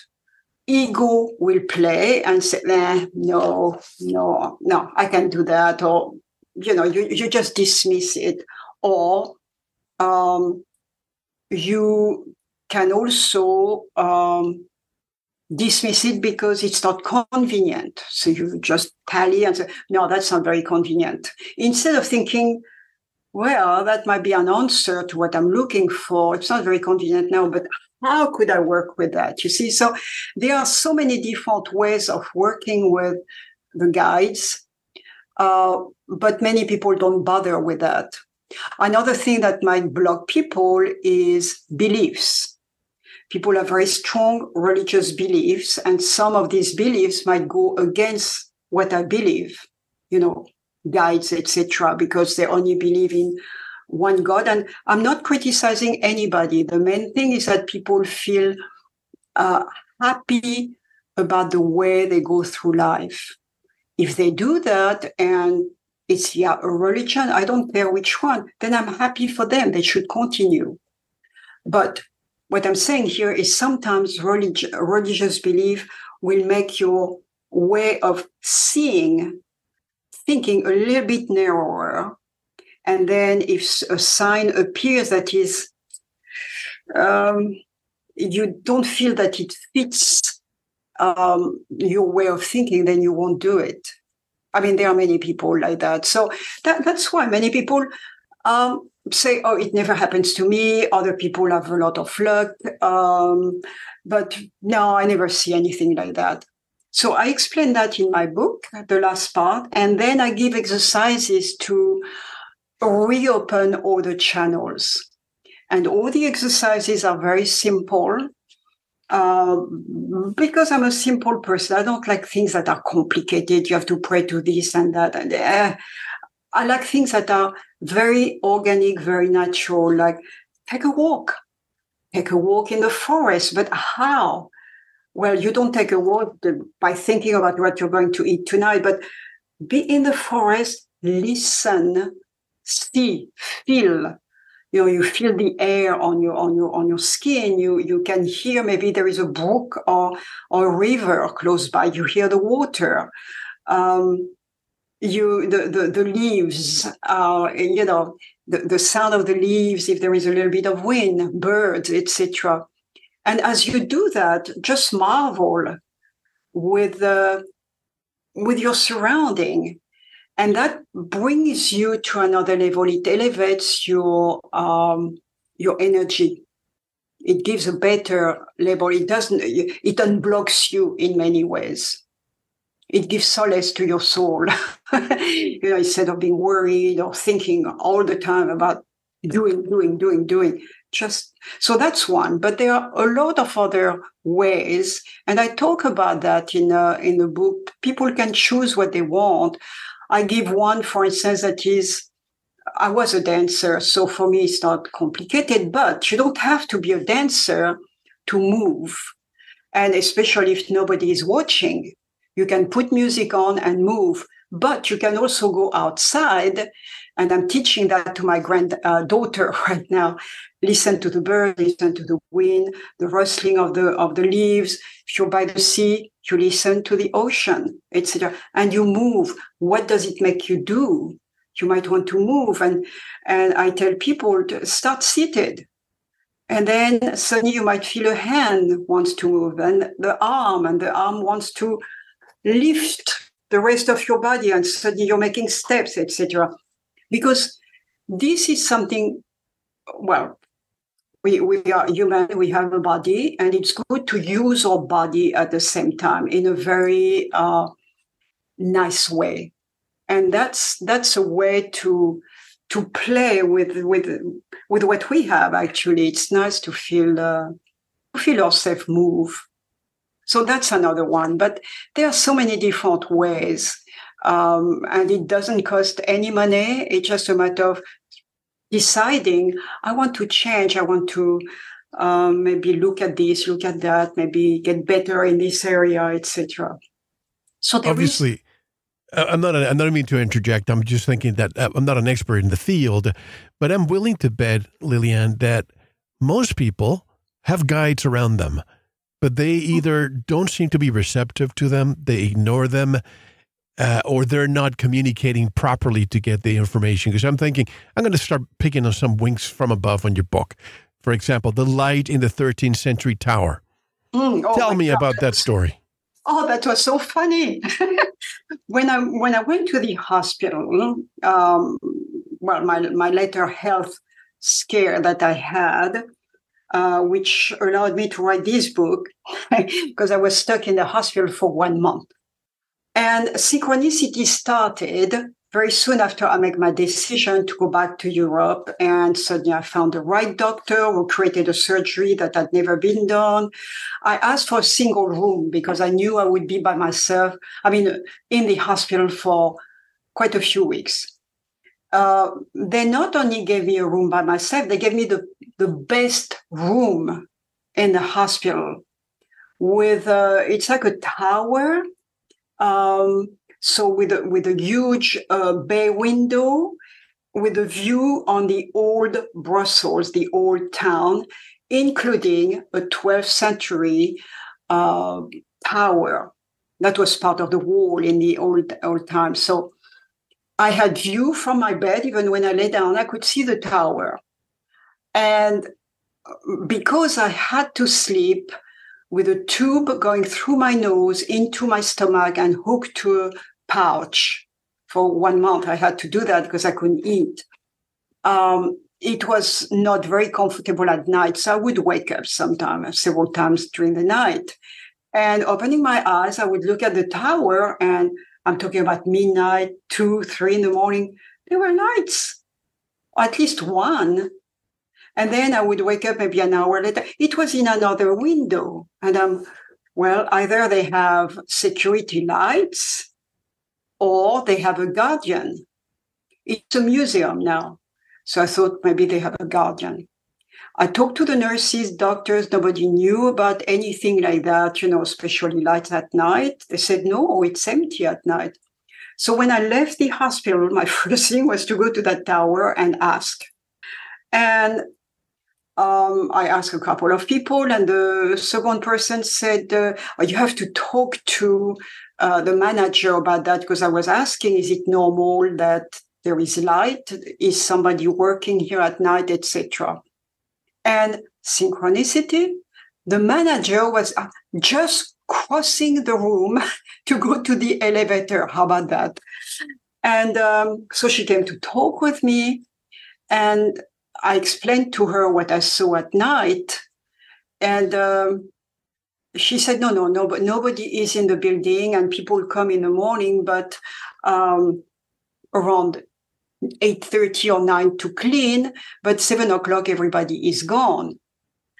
ego will play and say, eh, no, no, no, I can't do that. Or, you know, you, you just dismiss it. Or um, you can also um, dismiss it because it's not convenient. So you just tally and say, no, that's not very convenient. Instead of thinking, well, that might be an answer to what I'm looking for. It's not very convenient now, but how could I work with that? You see, so there are so many different ways of working with the guides, uh, but many people don't bother with that. Another thing that might block people is beliefs. People have very strong religious beliefs, and some of these beliefs might go against what I believe, you know, guides, etc., because they only believe in one God. And I'm not criticizing anybody. The main thing is that people feel uh, happy about the way they go through life. If they do that and it's yeah a religion, I don't care which one, then I'm happy for them. They should continue. But what I'm saying here is sometimes relig- religious belief will make your way of seeing, thinking a little bit narrower and then if a sign appears that is, um, you don't feel that it fits um, your way of thinking, then you won't do it. I mean, there are many people like that. So that, that's why many people um, say, oh, it never happens to me. Other people have a lot of luck. Um, but no, I never see anything like that. So I explain that in my book, the last part, and then I give exercises to reopen all the channels. And all the exercises are very simple. Uh, because I'm a simple person, I don't like things that are complicated. You have to pray to this and that. And uh, I like things that are very organic, very natural, like take a walk, take a walk in the forest. But how? Well, you don't take a walk by thinking about what you're going to eat tonight, but be in the forest, listen see, feel. You know, you feel the air on your on your on your skin. You you can hear maybe there is a brook or or a river close by. You hear the water. Um, you the, the the leaves uh you know the, the sound of the leaves if there is a little bit of wind birds etc and as you do that just marvel with the with your surrounding and that brings you to another level. It elevates your um, your energy. It gives a better level. It doesn't it unblocks you in many ways. It gives solace to your soul. You know instead of being worried or thinking all the time about doing doing doing doing just so that's one. But there are a lot of other ways. And i talk about that in a, in the book. People can choose what they want I give one, for instance, that is I was a dancer, so for me it's not complicated, but you don't have to be a dancer to move. And especially if nobody is watching, you can put music on and move, but you can also go outside. And I'm teaching that to my granddaughter uh, right now. Listen to the birds, listen to the wind, the rustling of the of the leaves. If you're by the sea, you listen to the ocean, etc. And you move. What does it make you do? You might want to move. And, and I tell people to start seated And then suddenly you might feel a hand wants to move and the arm, and the arm wants to lift the rest of your body, and suddenly you're making steps, etc. Because this is something, well, we, we are human, we have a body, and it's good to use our body at the same time in a very uh, nice way. And that's that's a way to to play with with with what we have. Actually, it's nice to feel uh, feel ourselves move. So that's another one. But there are so many different ways. Um, and it doesn't cost any money. It's just a matter of deciding I want to change. I want to um, maybe look at this, look at that, maybe get better in this area, etc. So obviously, is- I'm not. A, I'm not mean to interject. I'm just thinking that uh, I'm not an expert in the field, but I'm willing to bet, Liliane, that most people have guides around them, but they either don't seem to be receptive to them, they ignore them, uh, or they're not communicating properly to get the information. Because I'm thinking I'm going to start picking on some winks from above on your book. For example, the light in the 13th century tower. Mm, oh Tell me God. about that story. Oh, that was so funny. when I when I went to the hospital, um, well, my my later health scare that I had, uh, which allowed me to write this book, because I was stuck in the hospital for one month. And synchronicity started very soon after I made my decision to go back to Europe. And suddenly I found the right doctor who created a surgery that had never been done. I asked for a single room because I knew I would be by myself. I mean, in the hospital for quite a few weeks. Uh, they not only gave me a room by myself, they gave me the, the best room in the hospital with, uh, it's like a tower. Um, so with a, with a huge uh, bay window, with a view on the old Brussels, the old town, including a 12th century uh, tower that was part of the wall in the old old time. So I had view from my bed. Even when I lay down, I could see the tower. And because I had to sleep with a tube going through my nose into my stomach and hooked to a pouch for one month. I had to do that because I couldn't eat. Um, it was not very comfortable at night. So I would wake up sometimes, several times during the night. And opening my eyes, I would look at the tower and I'm talking about midnight, two, three in the morning. There were lights, at least one. And then I would wake up maybe an hour later. It was in another window. And I'm, well, either they have security lights or they have a guardian. It's a museum now. So I thought maybe they have a guardian. I talked to the nurses, doctors, nobody knew about anything like that, you know, especially lights at night. They said, no, it's empty at night. So when I left the hospital, my first thing was to go to that tower and ask. And um, I asked a couple of people, and the second person said, uh, You have to talk to uh, the manager about that because I was asking, is it normal that there is light? Is somebody working here at night, etc. And synchronicity, the manager was uh, just crossing the room to go to the elevator. How about that? And um, so she came to talk with me, and I explained to her what I saw at night. And um, she said, no, no, no, but nobody is in the building and people come in the morning, but um, around 8.30 or 9 to clean, but 7 o'clock everybody is gone.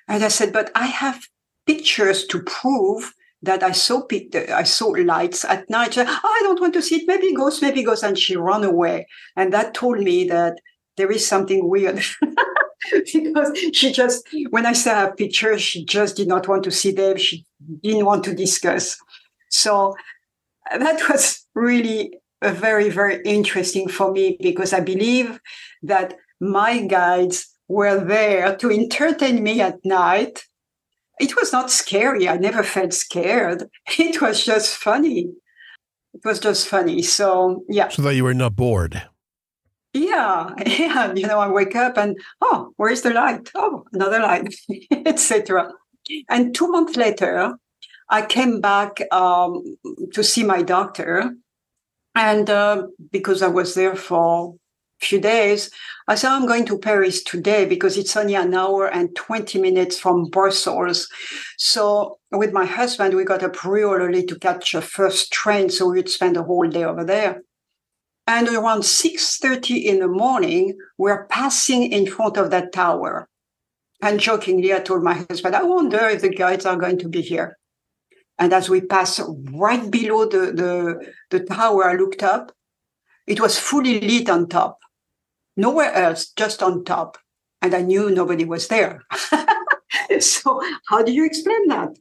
And I said, but I have pictures to prove that I saw I saw lights at night. Oh, I don't want to see it. Maybe ghosts, maybe ghosts. And she ran away. And that told me that there is something weird. because she just, when I saw her pictures, she just did not want to see them. She didn't want to discuss. So that was really very, very interesting for me because I believe that my guides were there to entertain me at night. It was not scary. I never felt scared. It was just funny. It was just funny. So, yeah. So that you were not bored. Yeah, yeah. You know, I wake up and oh, where's the light? Oh, another light, etc. And two months later, I came back um, to see my doctor, and uh, because I was there for a few days, I said I'm going to Paris today because it's only an hour and twenty minutes from Brussels. So with my husband, we got up real early to catch a first train, so we'd spend a whole day over there. And around 6.30 in the morning, we're passing in front of that tower. And jokingly, I told my husband, I wonder if the guides are going to be here. And as we passed right below the, the, the tower, I looked up. It was fully lit on top. Nowhere else, just on top. And I knew nobody was there. so how do you explain that?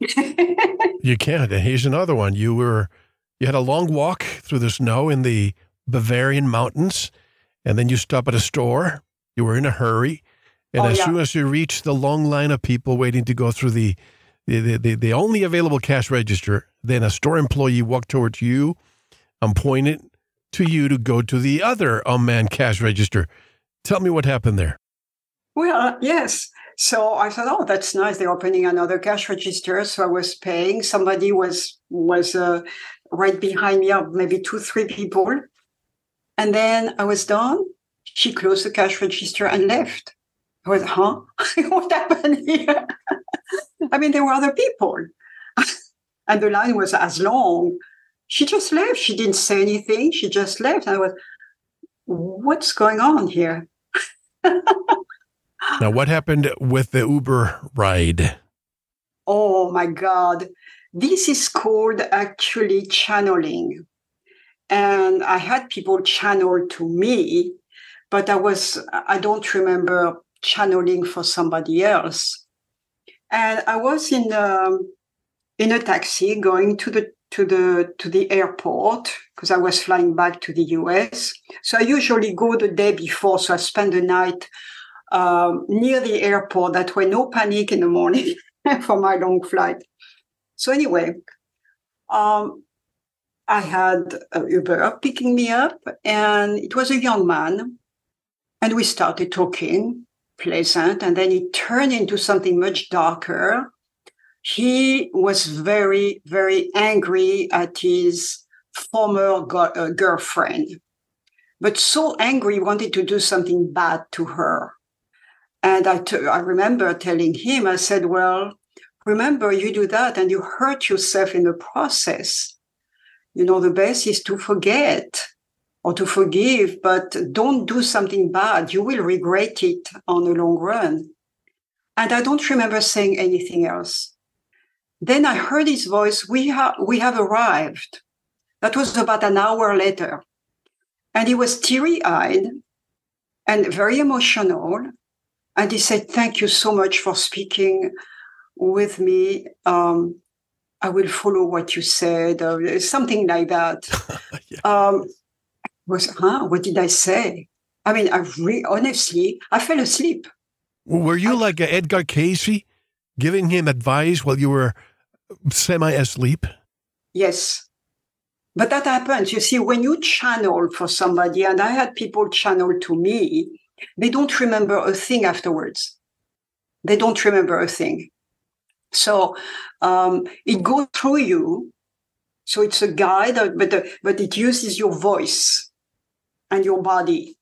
you can't. Here's another one. You were you had a long walk through the snow in the Bavarian mountains, and then you stop at a store. You were in a hurry. And oh, as yeah. soon as you reach the long line of people waiting to go through the the, the, the only available cash register, then a store employee walked towards you and pointed to you to go to the other unmanned cash register. Tell me what happened there. Well, yes. So I thought, oh, that's nice. They're opening another cash register. So I was paying. Somebody was was uh, right behind me, are maybe two, three people. And then I was done. She closed the cash register and left. I was, huh? what happened here? I mean, there were other people. and the line was as long. She just left. She didn't say anything. She just left. I was, what's going on here? now, what happened with the Uber ride? Oh my God. This is called actually channeling. And I had people channel to me, but I was, I don't remember channeling for somebody else. And I was in, um, in a taxi going to the to the to the airport because I was flying back to the US. So I usually go the day before, so I spend the night um, near the airport. That way, no panic in the morning for my long flight. So anyway, um, I had a Uber picking me up, and it was a young man, and we started talking, pleasant, and then it turned into something much darker. He was very, very angry at his former go- uh, girlfriend, but so angry, he wanted to do something bad to her. And I, t- I remember telling him, I said, Well, remember you do that and you hurt yourself in the process. You know the best is to forget or to forgive but don't do something bad. You will regret it on the long run. And i don't remember saying anything else. Then i heard his voice we have we have arrived. That was about an hour later. And he was teary-eyed and very emotional. And he said thank you so much for speaking with me. Um, I will follow what you said, or something like that. yeah. um, was huh? What did I say? I mean, I re- honestly, I fell asleep. Were you I, like Edgar Cayce, giving him advice while you were semi asleep? Yes, but that happens. You see, when you channel for somebody, and I had people channel to me, they don't remember a thing afterwards. They don't remember a thing. So um, it goes through you. So it's a guide, but uh, but it uses your voice and your body.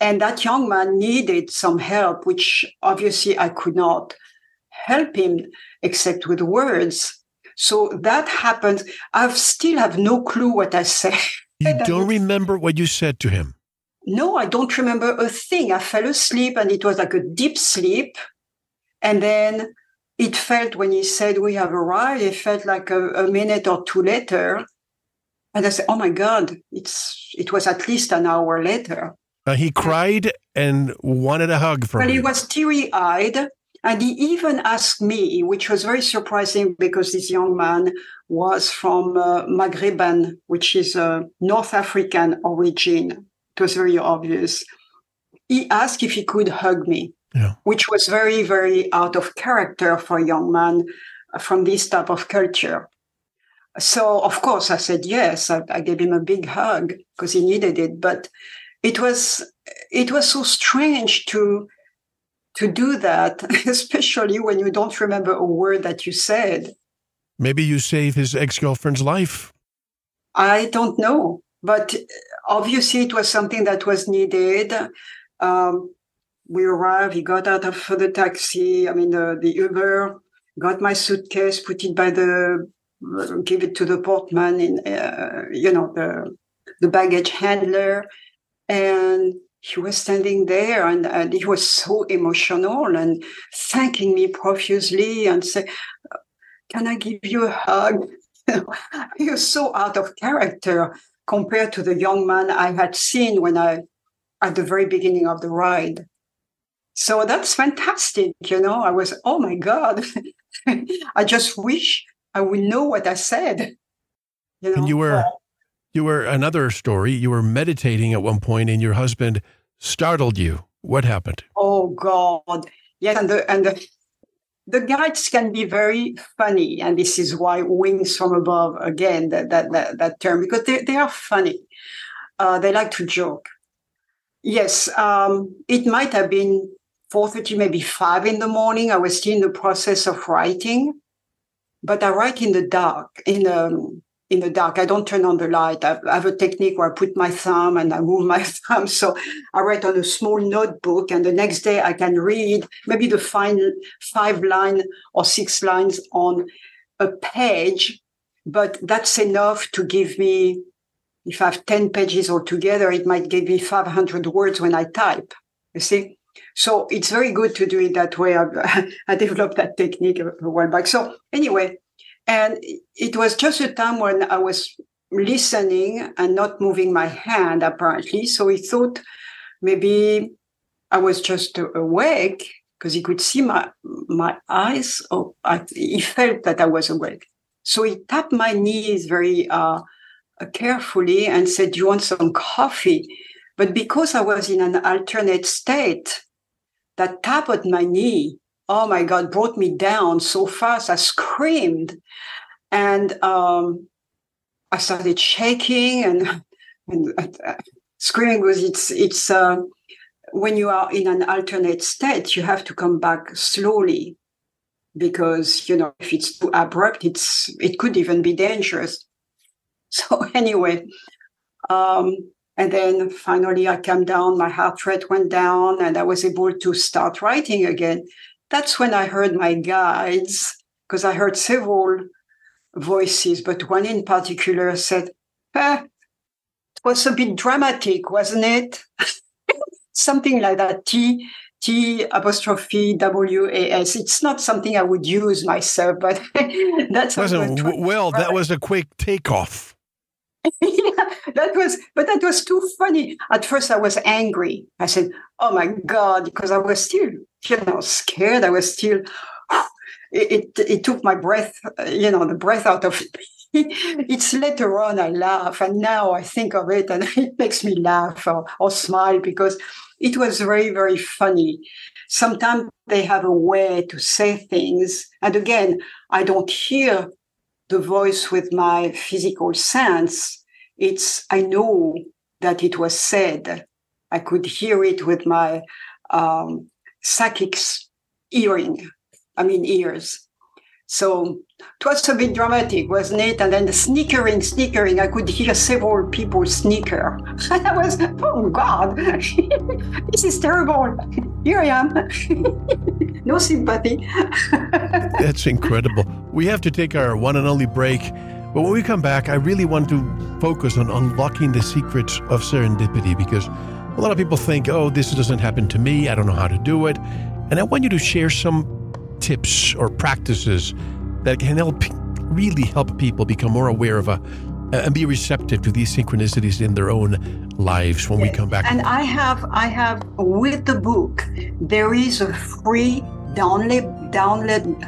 And that young man needed some help, which obviously I could not help him except with words. So that happened. I still have no clue what I said. You don't remember what you said to him? No, I don't remember a thing. I fell asleep and it was like a deep sleep. And then it felt when he said we have arrived, it felt like a, a minute or two later. And I said, "Oh my God, it's it was at least an hour later." Uh, he cried and wanted a hug from. Well, you. he was teary-eyed, and he even asked me, which was very surprising because this young man was from uh, Maghrebin, which is a North African origin. It was very obvious. He asked if he could hug me yeah. which was very, very out of character for a young man from this type of culture. So, of course, I said yes. I, I gave him a big hug because he needed it. But it was it was so strange to to do that, especially when you don't remember a word that you said. Maybe you saved his ex girlfriend's life. I don't know, but obviously it was something that was needed. Um, we arrived. He got out of the taxi. I mean, the, the Uber got my suitcase, put it by the, give it to the portman in, uh, you know, the the baggage handler, and he was standing there and, and he was so emotional and thanking me profusely and say, "Can I give you a hug?" was so out of character compared to the young man I had seen when I at the very beginning of the ride. So that's fantastic, you know. I was, oh my God, I just wish I would know what I said. You know? And you were, you were another story. You were meditating at one point, and your husband startled you. What happened? Oh God, yes, and the and the the guides can be very funny, and this is why winks from above again that that that, that term because they they are funny. Uh, they like to joke. Yes, um, it might have been 4.30, maybe 5 in the morning. I was still in the process of writing, but I write in the dark, in um, in the dark. I don't turn on the light. I have a technique where I put my thumb and I move my thumb. So I write on a small notebook, and the next day I can read maybe the final five line or six lines on a page, but that's enough to give me. If I have 10 pages altogether, it might give me 500 words when I type. You see? So it's very good to do it that way. I, I developed that technique a, while back. So anyway, and it was just a time when I was listening and not moving my hand, apparently. So he thought maybe I was just awake because he could see my my eyes. Oh, I, he felt that I was awake. So he tapped my knees very uh, carefully and said, "Do you want some coffee?" But because I was in an alternate state, that tap at my knee, oh my God, brought me down so fast. I screamed and um, I started shaking and, and uh, screaming because it's, it's, uh, when you are in an alternate state, you have to come back slowly because, you know, if it's too abrupt, it's, it could even be dangerous. So anyway, um, and then finally, I came down, my heart rate went down, and I was able to start writing again. That's when I heard my guides, because I heard several voices, but one in particular said, eh, It was a bit dramatic, wasn't it? something like that. T T apostrophe W A S. It's not something I would use myself, but that's wasn't well. That was a quick takeoff. yeah, that was, but that was too funny. At first, I was angry. I said, "Oh my god," because I was still, you know, scared. I was still. It, it, it took my breath, you know, the breath out of it. it's later on I laugh, and now I think of it, and it makes me laugh or, or smile because it was very, very funny. Sometimes they have a way to say things, and again, I don't hear the voice with my physical sense. It's, I know that it was said. I could hear it with my um, psychic hearing, I mean, ears. So it was a bit dramatic, wasn't it? And then the snickering, snickering, I could hear several people snicker. And I was, oh God, this is terrible. Here I am. no sympathy. That's incredible. We have to take our one and only break. But when we come back, I really want to focus on unlocking the secrets of serendipity because a lot of people think, oh, this doesn't happen to me. I don't know how to do it. And I want you to share some tips or practices that can help really help people become more aware of a and be receptive to these synchronicities in their own lives when yes. we come back. And I have I have with the book there is a free download download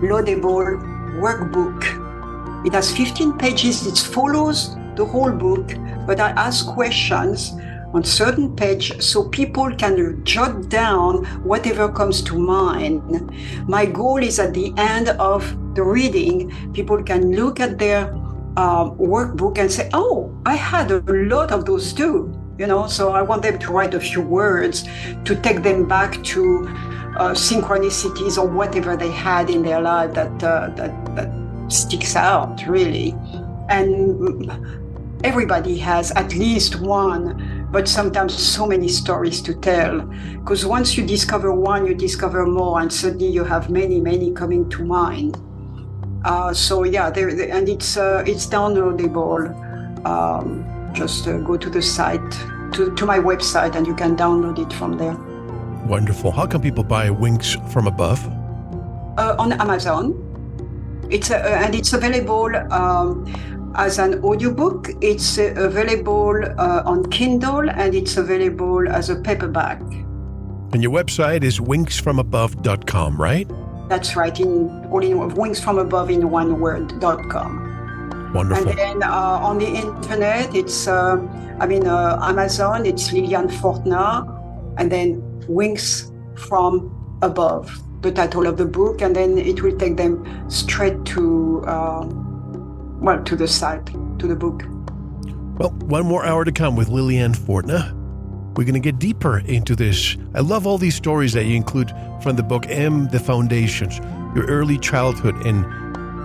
downloadable workbook. It has 15 pages. It follows the whole book, but I ask questions on certain page so people can jot down whatever comes to mind. My goal is at the end of the reading, people can look at their uh, workbook and say, "Oh, I had a lot of those too." you know. So I want them to write a few words to take them back to uh, synchronicities or whatever they had in their life that uh, that that sticks out really, and everybody has at least one, but sometimes so many stories to tell. Because once you discover one, you discover more, and suddenly you have many, many coming to mind. Uh, so yeah, there, and it's uh, it's downloadable. Um, just uh, go to the site, to, to my website, and you can download it from there. Wonderful. How can people buy Winks from Above? Uh, on Amazon. It's uh, and it's available. Um, as an audiobook. It's uh, available uh, on Kindle and it's available as a paperback. And your website is winksfromabove.com, right? That's right, in all in winks from above in one word.com. Wonderful. And then uh, on the internet, it's, uh, I mean, uh, Amazon, it's Liliane Fortna, and then Winks from Above, the title of the book, and then it will take them straight to uh, well, to the site, to the book. Well, one more hour to come with Liliane Fortna. We're going to get deeper into this. I love all these stories that you include from the book M, The Foundations, your early childhood, and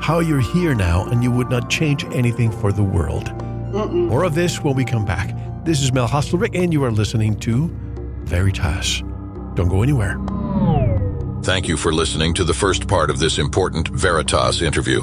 how you're here now and you would not change anything for the world. Mm-mm. More of this when we come back. This is Mel Hostelrick, and you are listening to Veritas. Don't go anywhere. Thank you for listening to the first part of this important Veritas interview.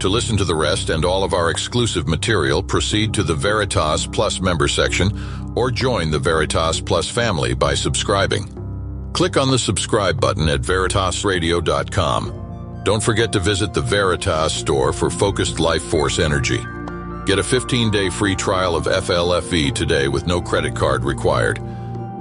To listen to the rest and all of our exclusive material, proceed to the Veritas Plus member section or join the Veritas Plus family by subscribing. Click on the subscribe button at veritasradio.com. Don't forget to visit the Veritas store for focused life force energy. Get a 15-day free trial of FLFE today with no credit card required.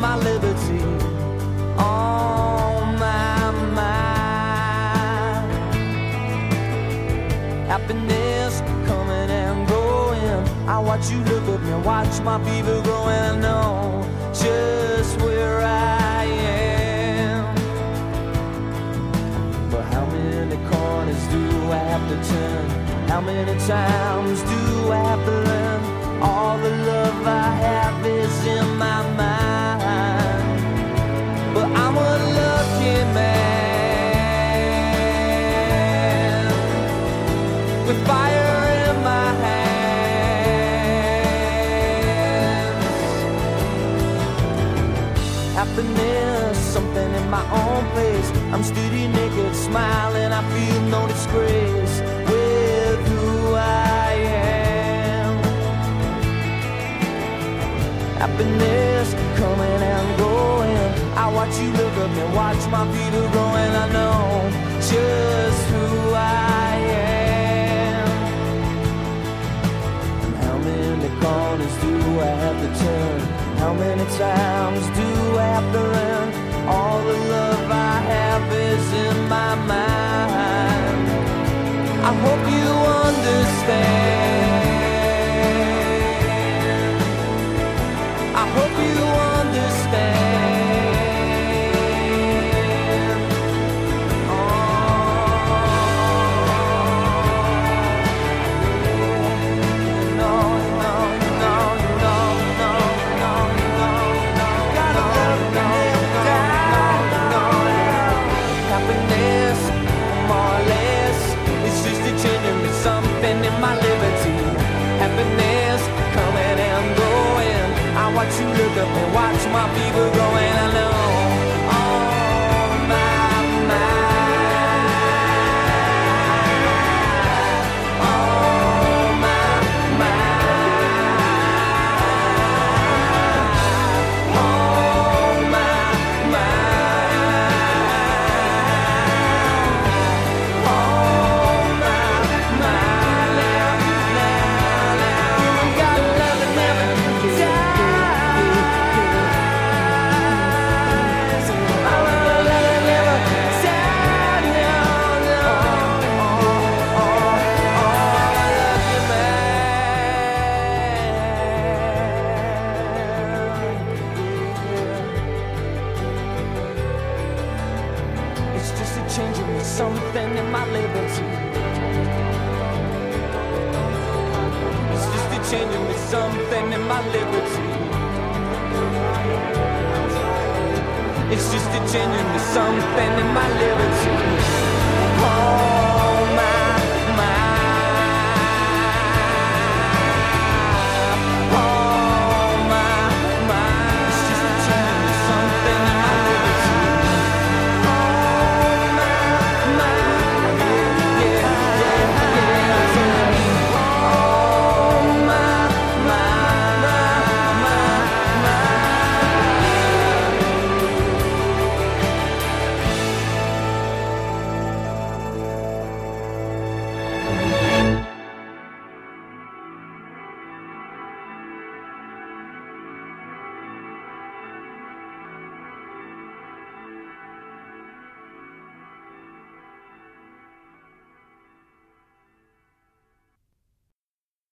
my liberty on my mind. Happiness coming and going. I watch you look at me, watch my fever grow, and I know just where I am. But how many corners do I have to turn? How many times? I'm studio naked, smiling, I feel no disgrace with who I am. Happiness coming and going. I watch you look up and watch my feet are growing. I know just who I am. And how many corners do I have to turn? How many times do mistério.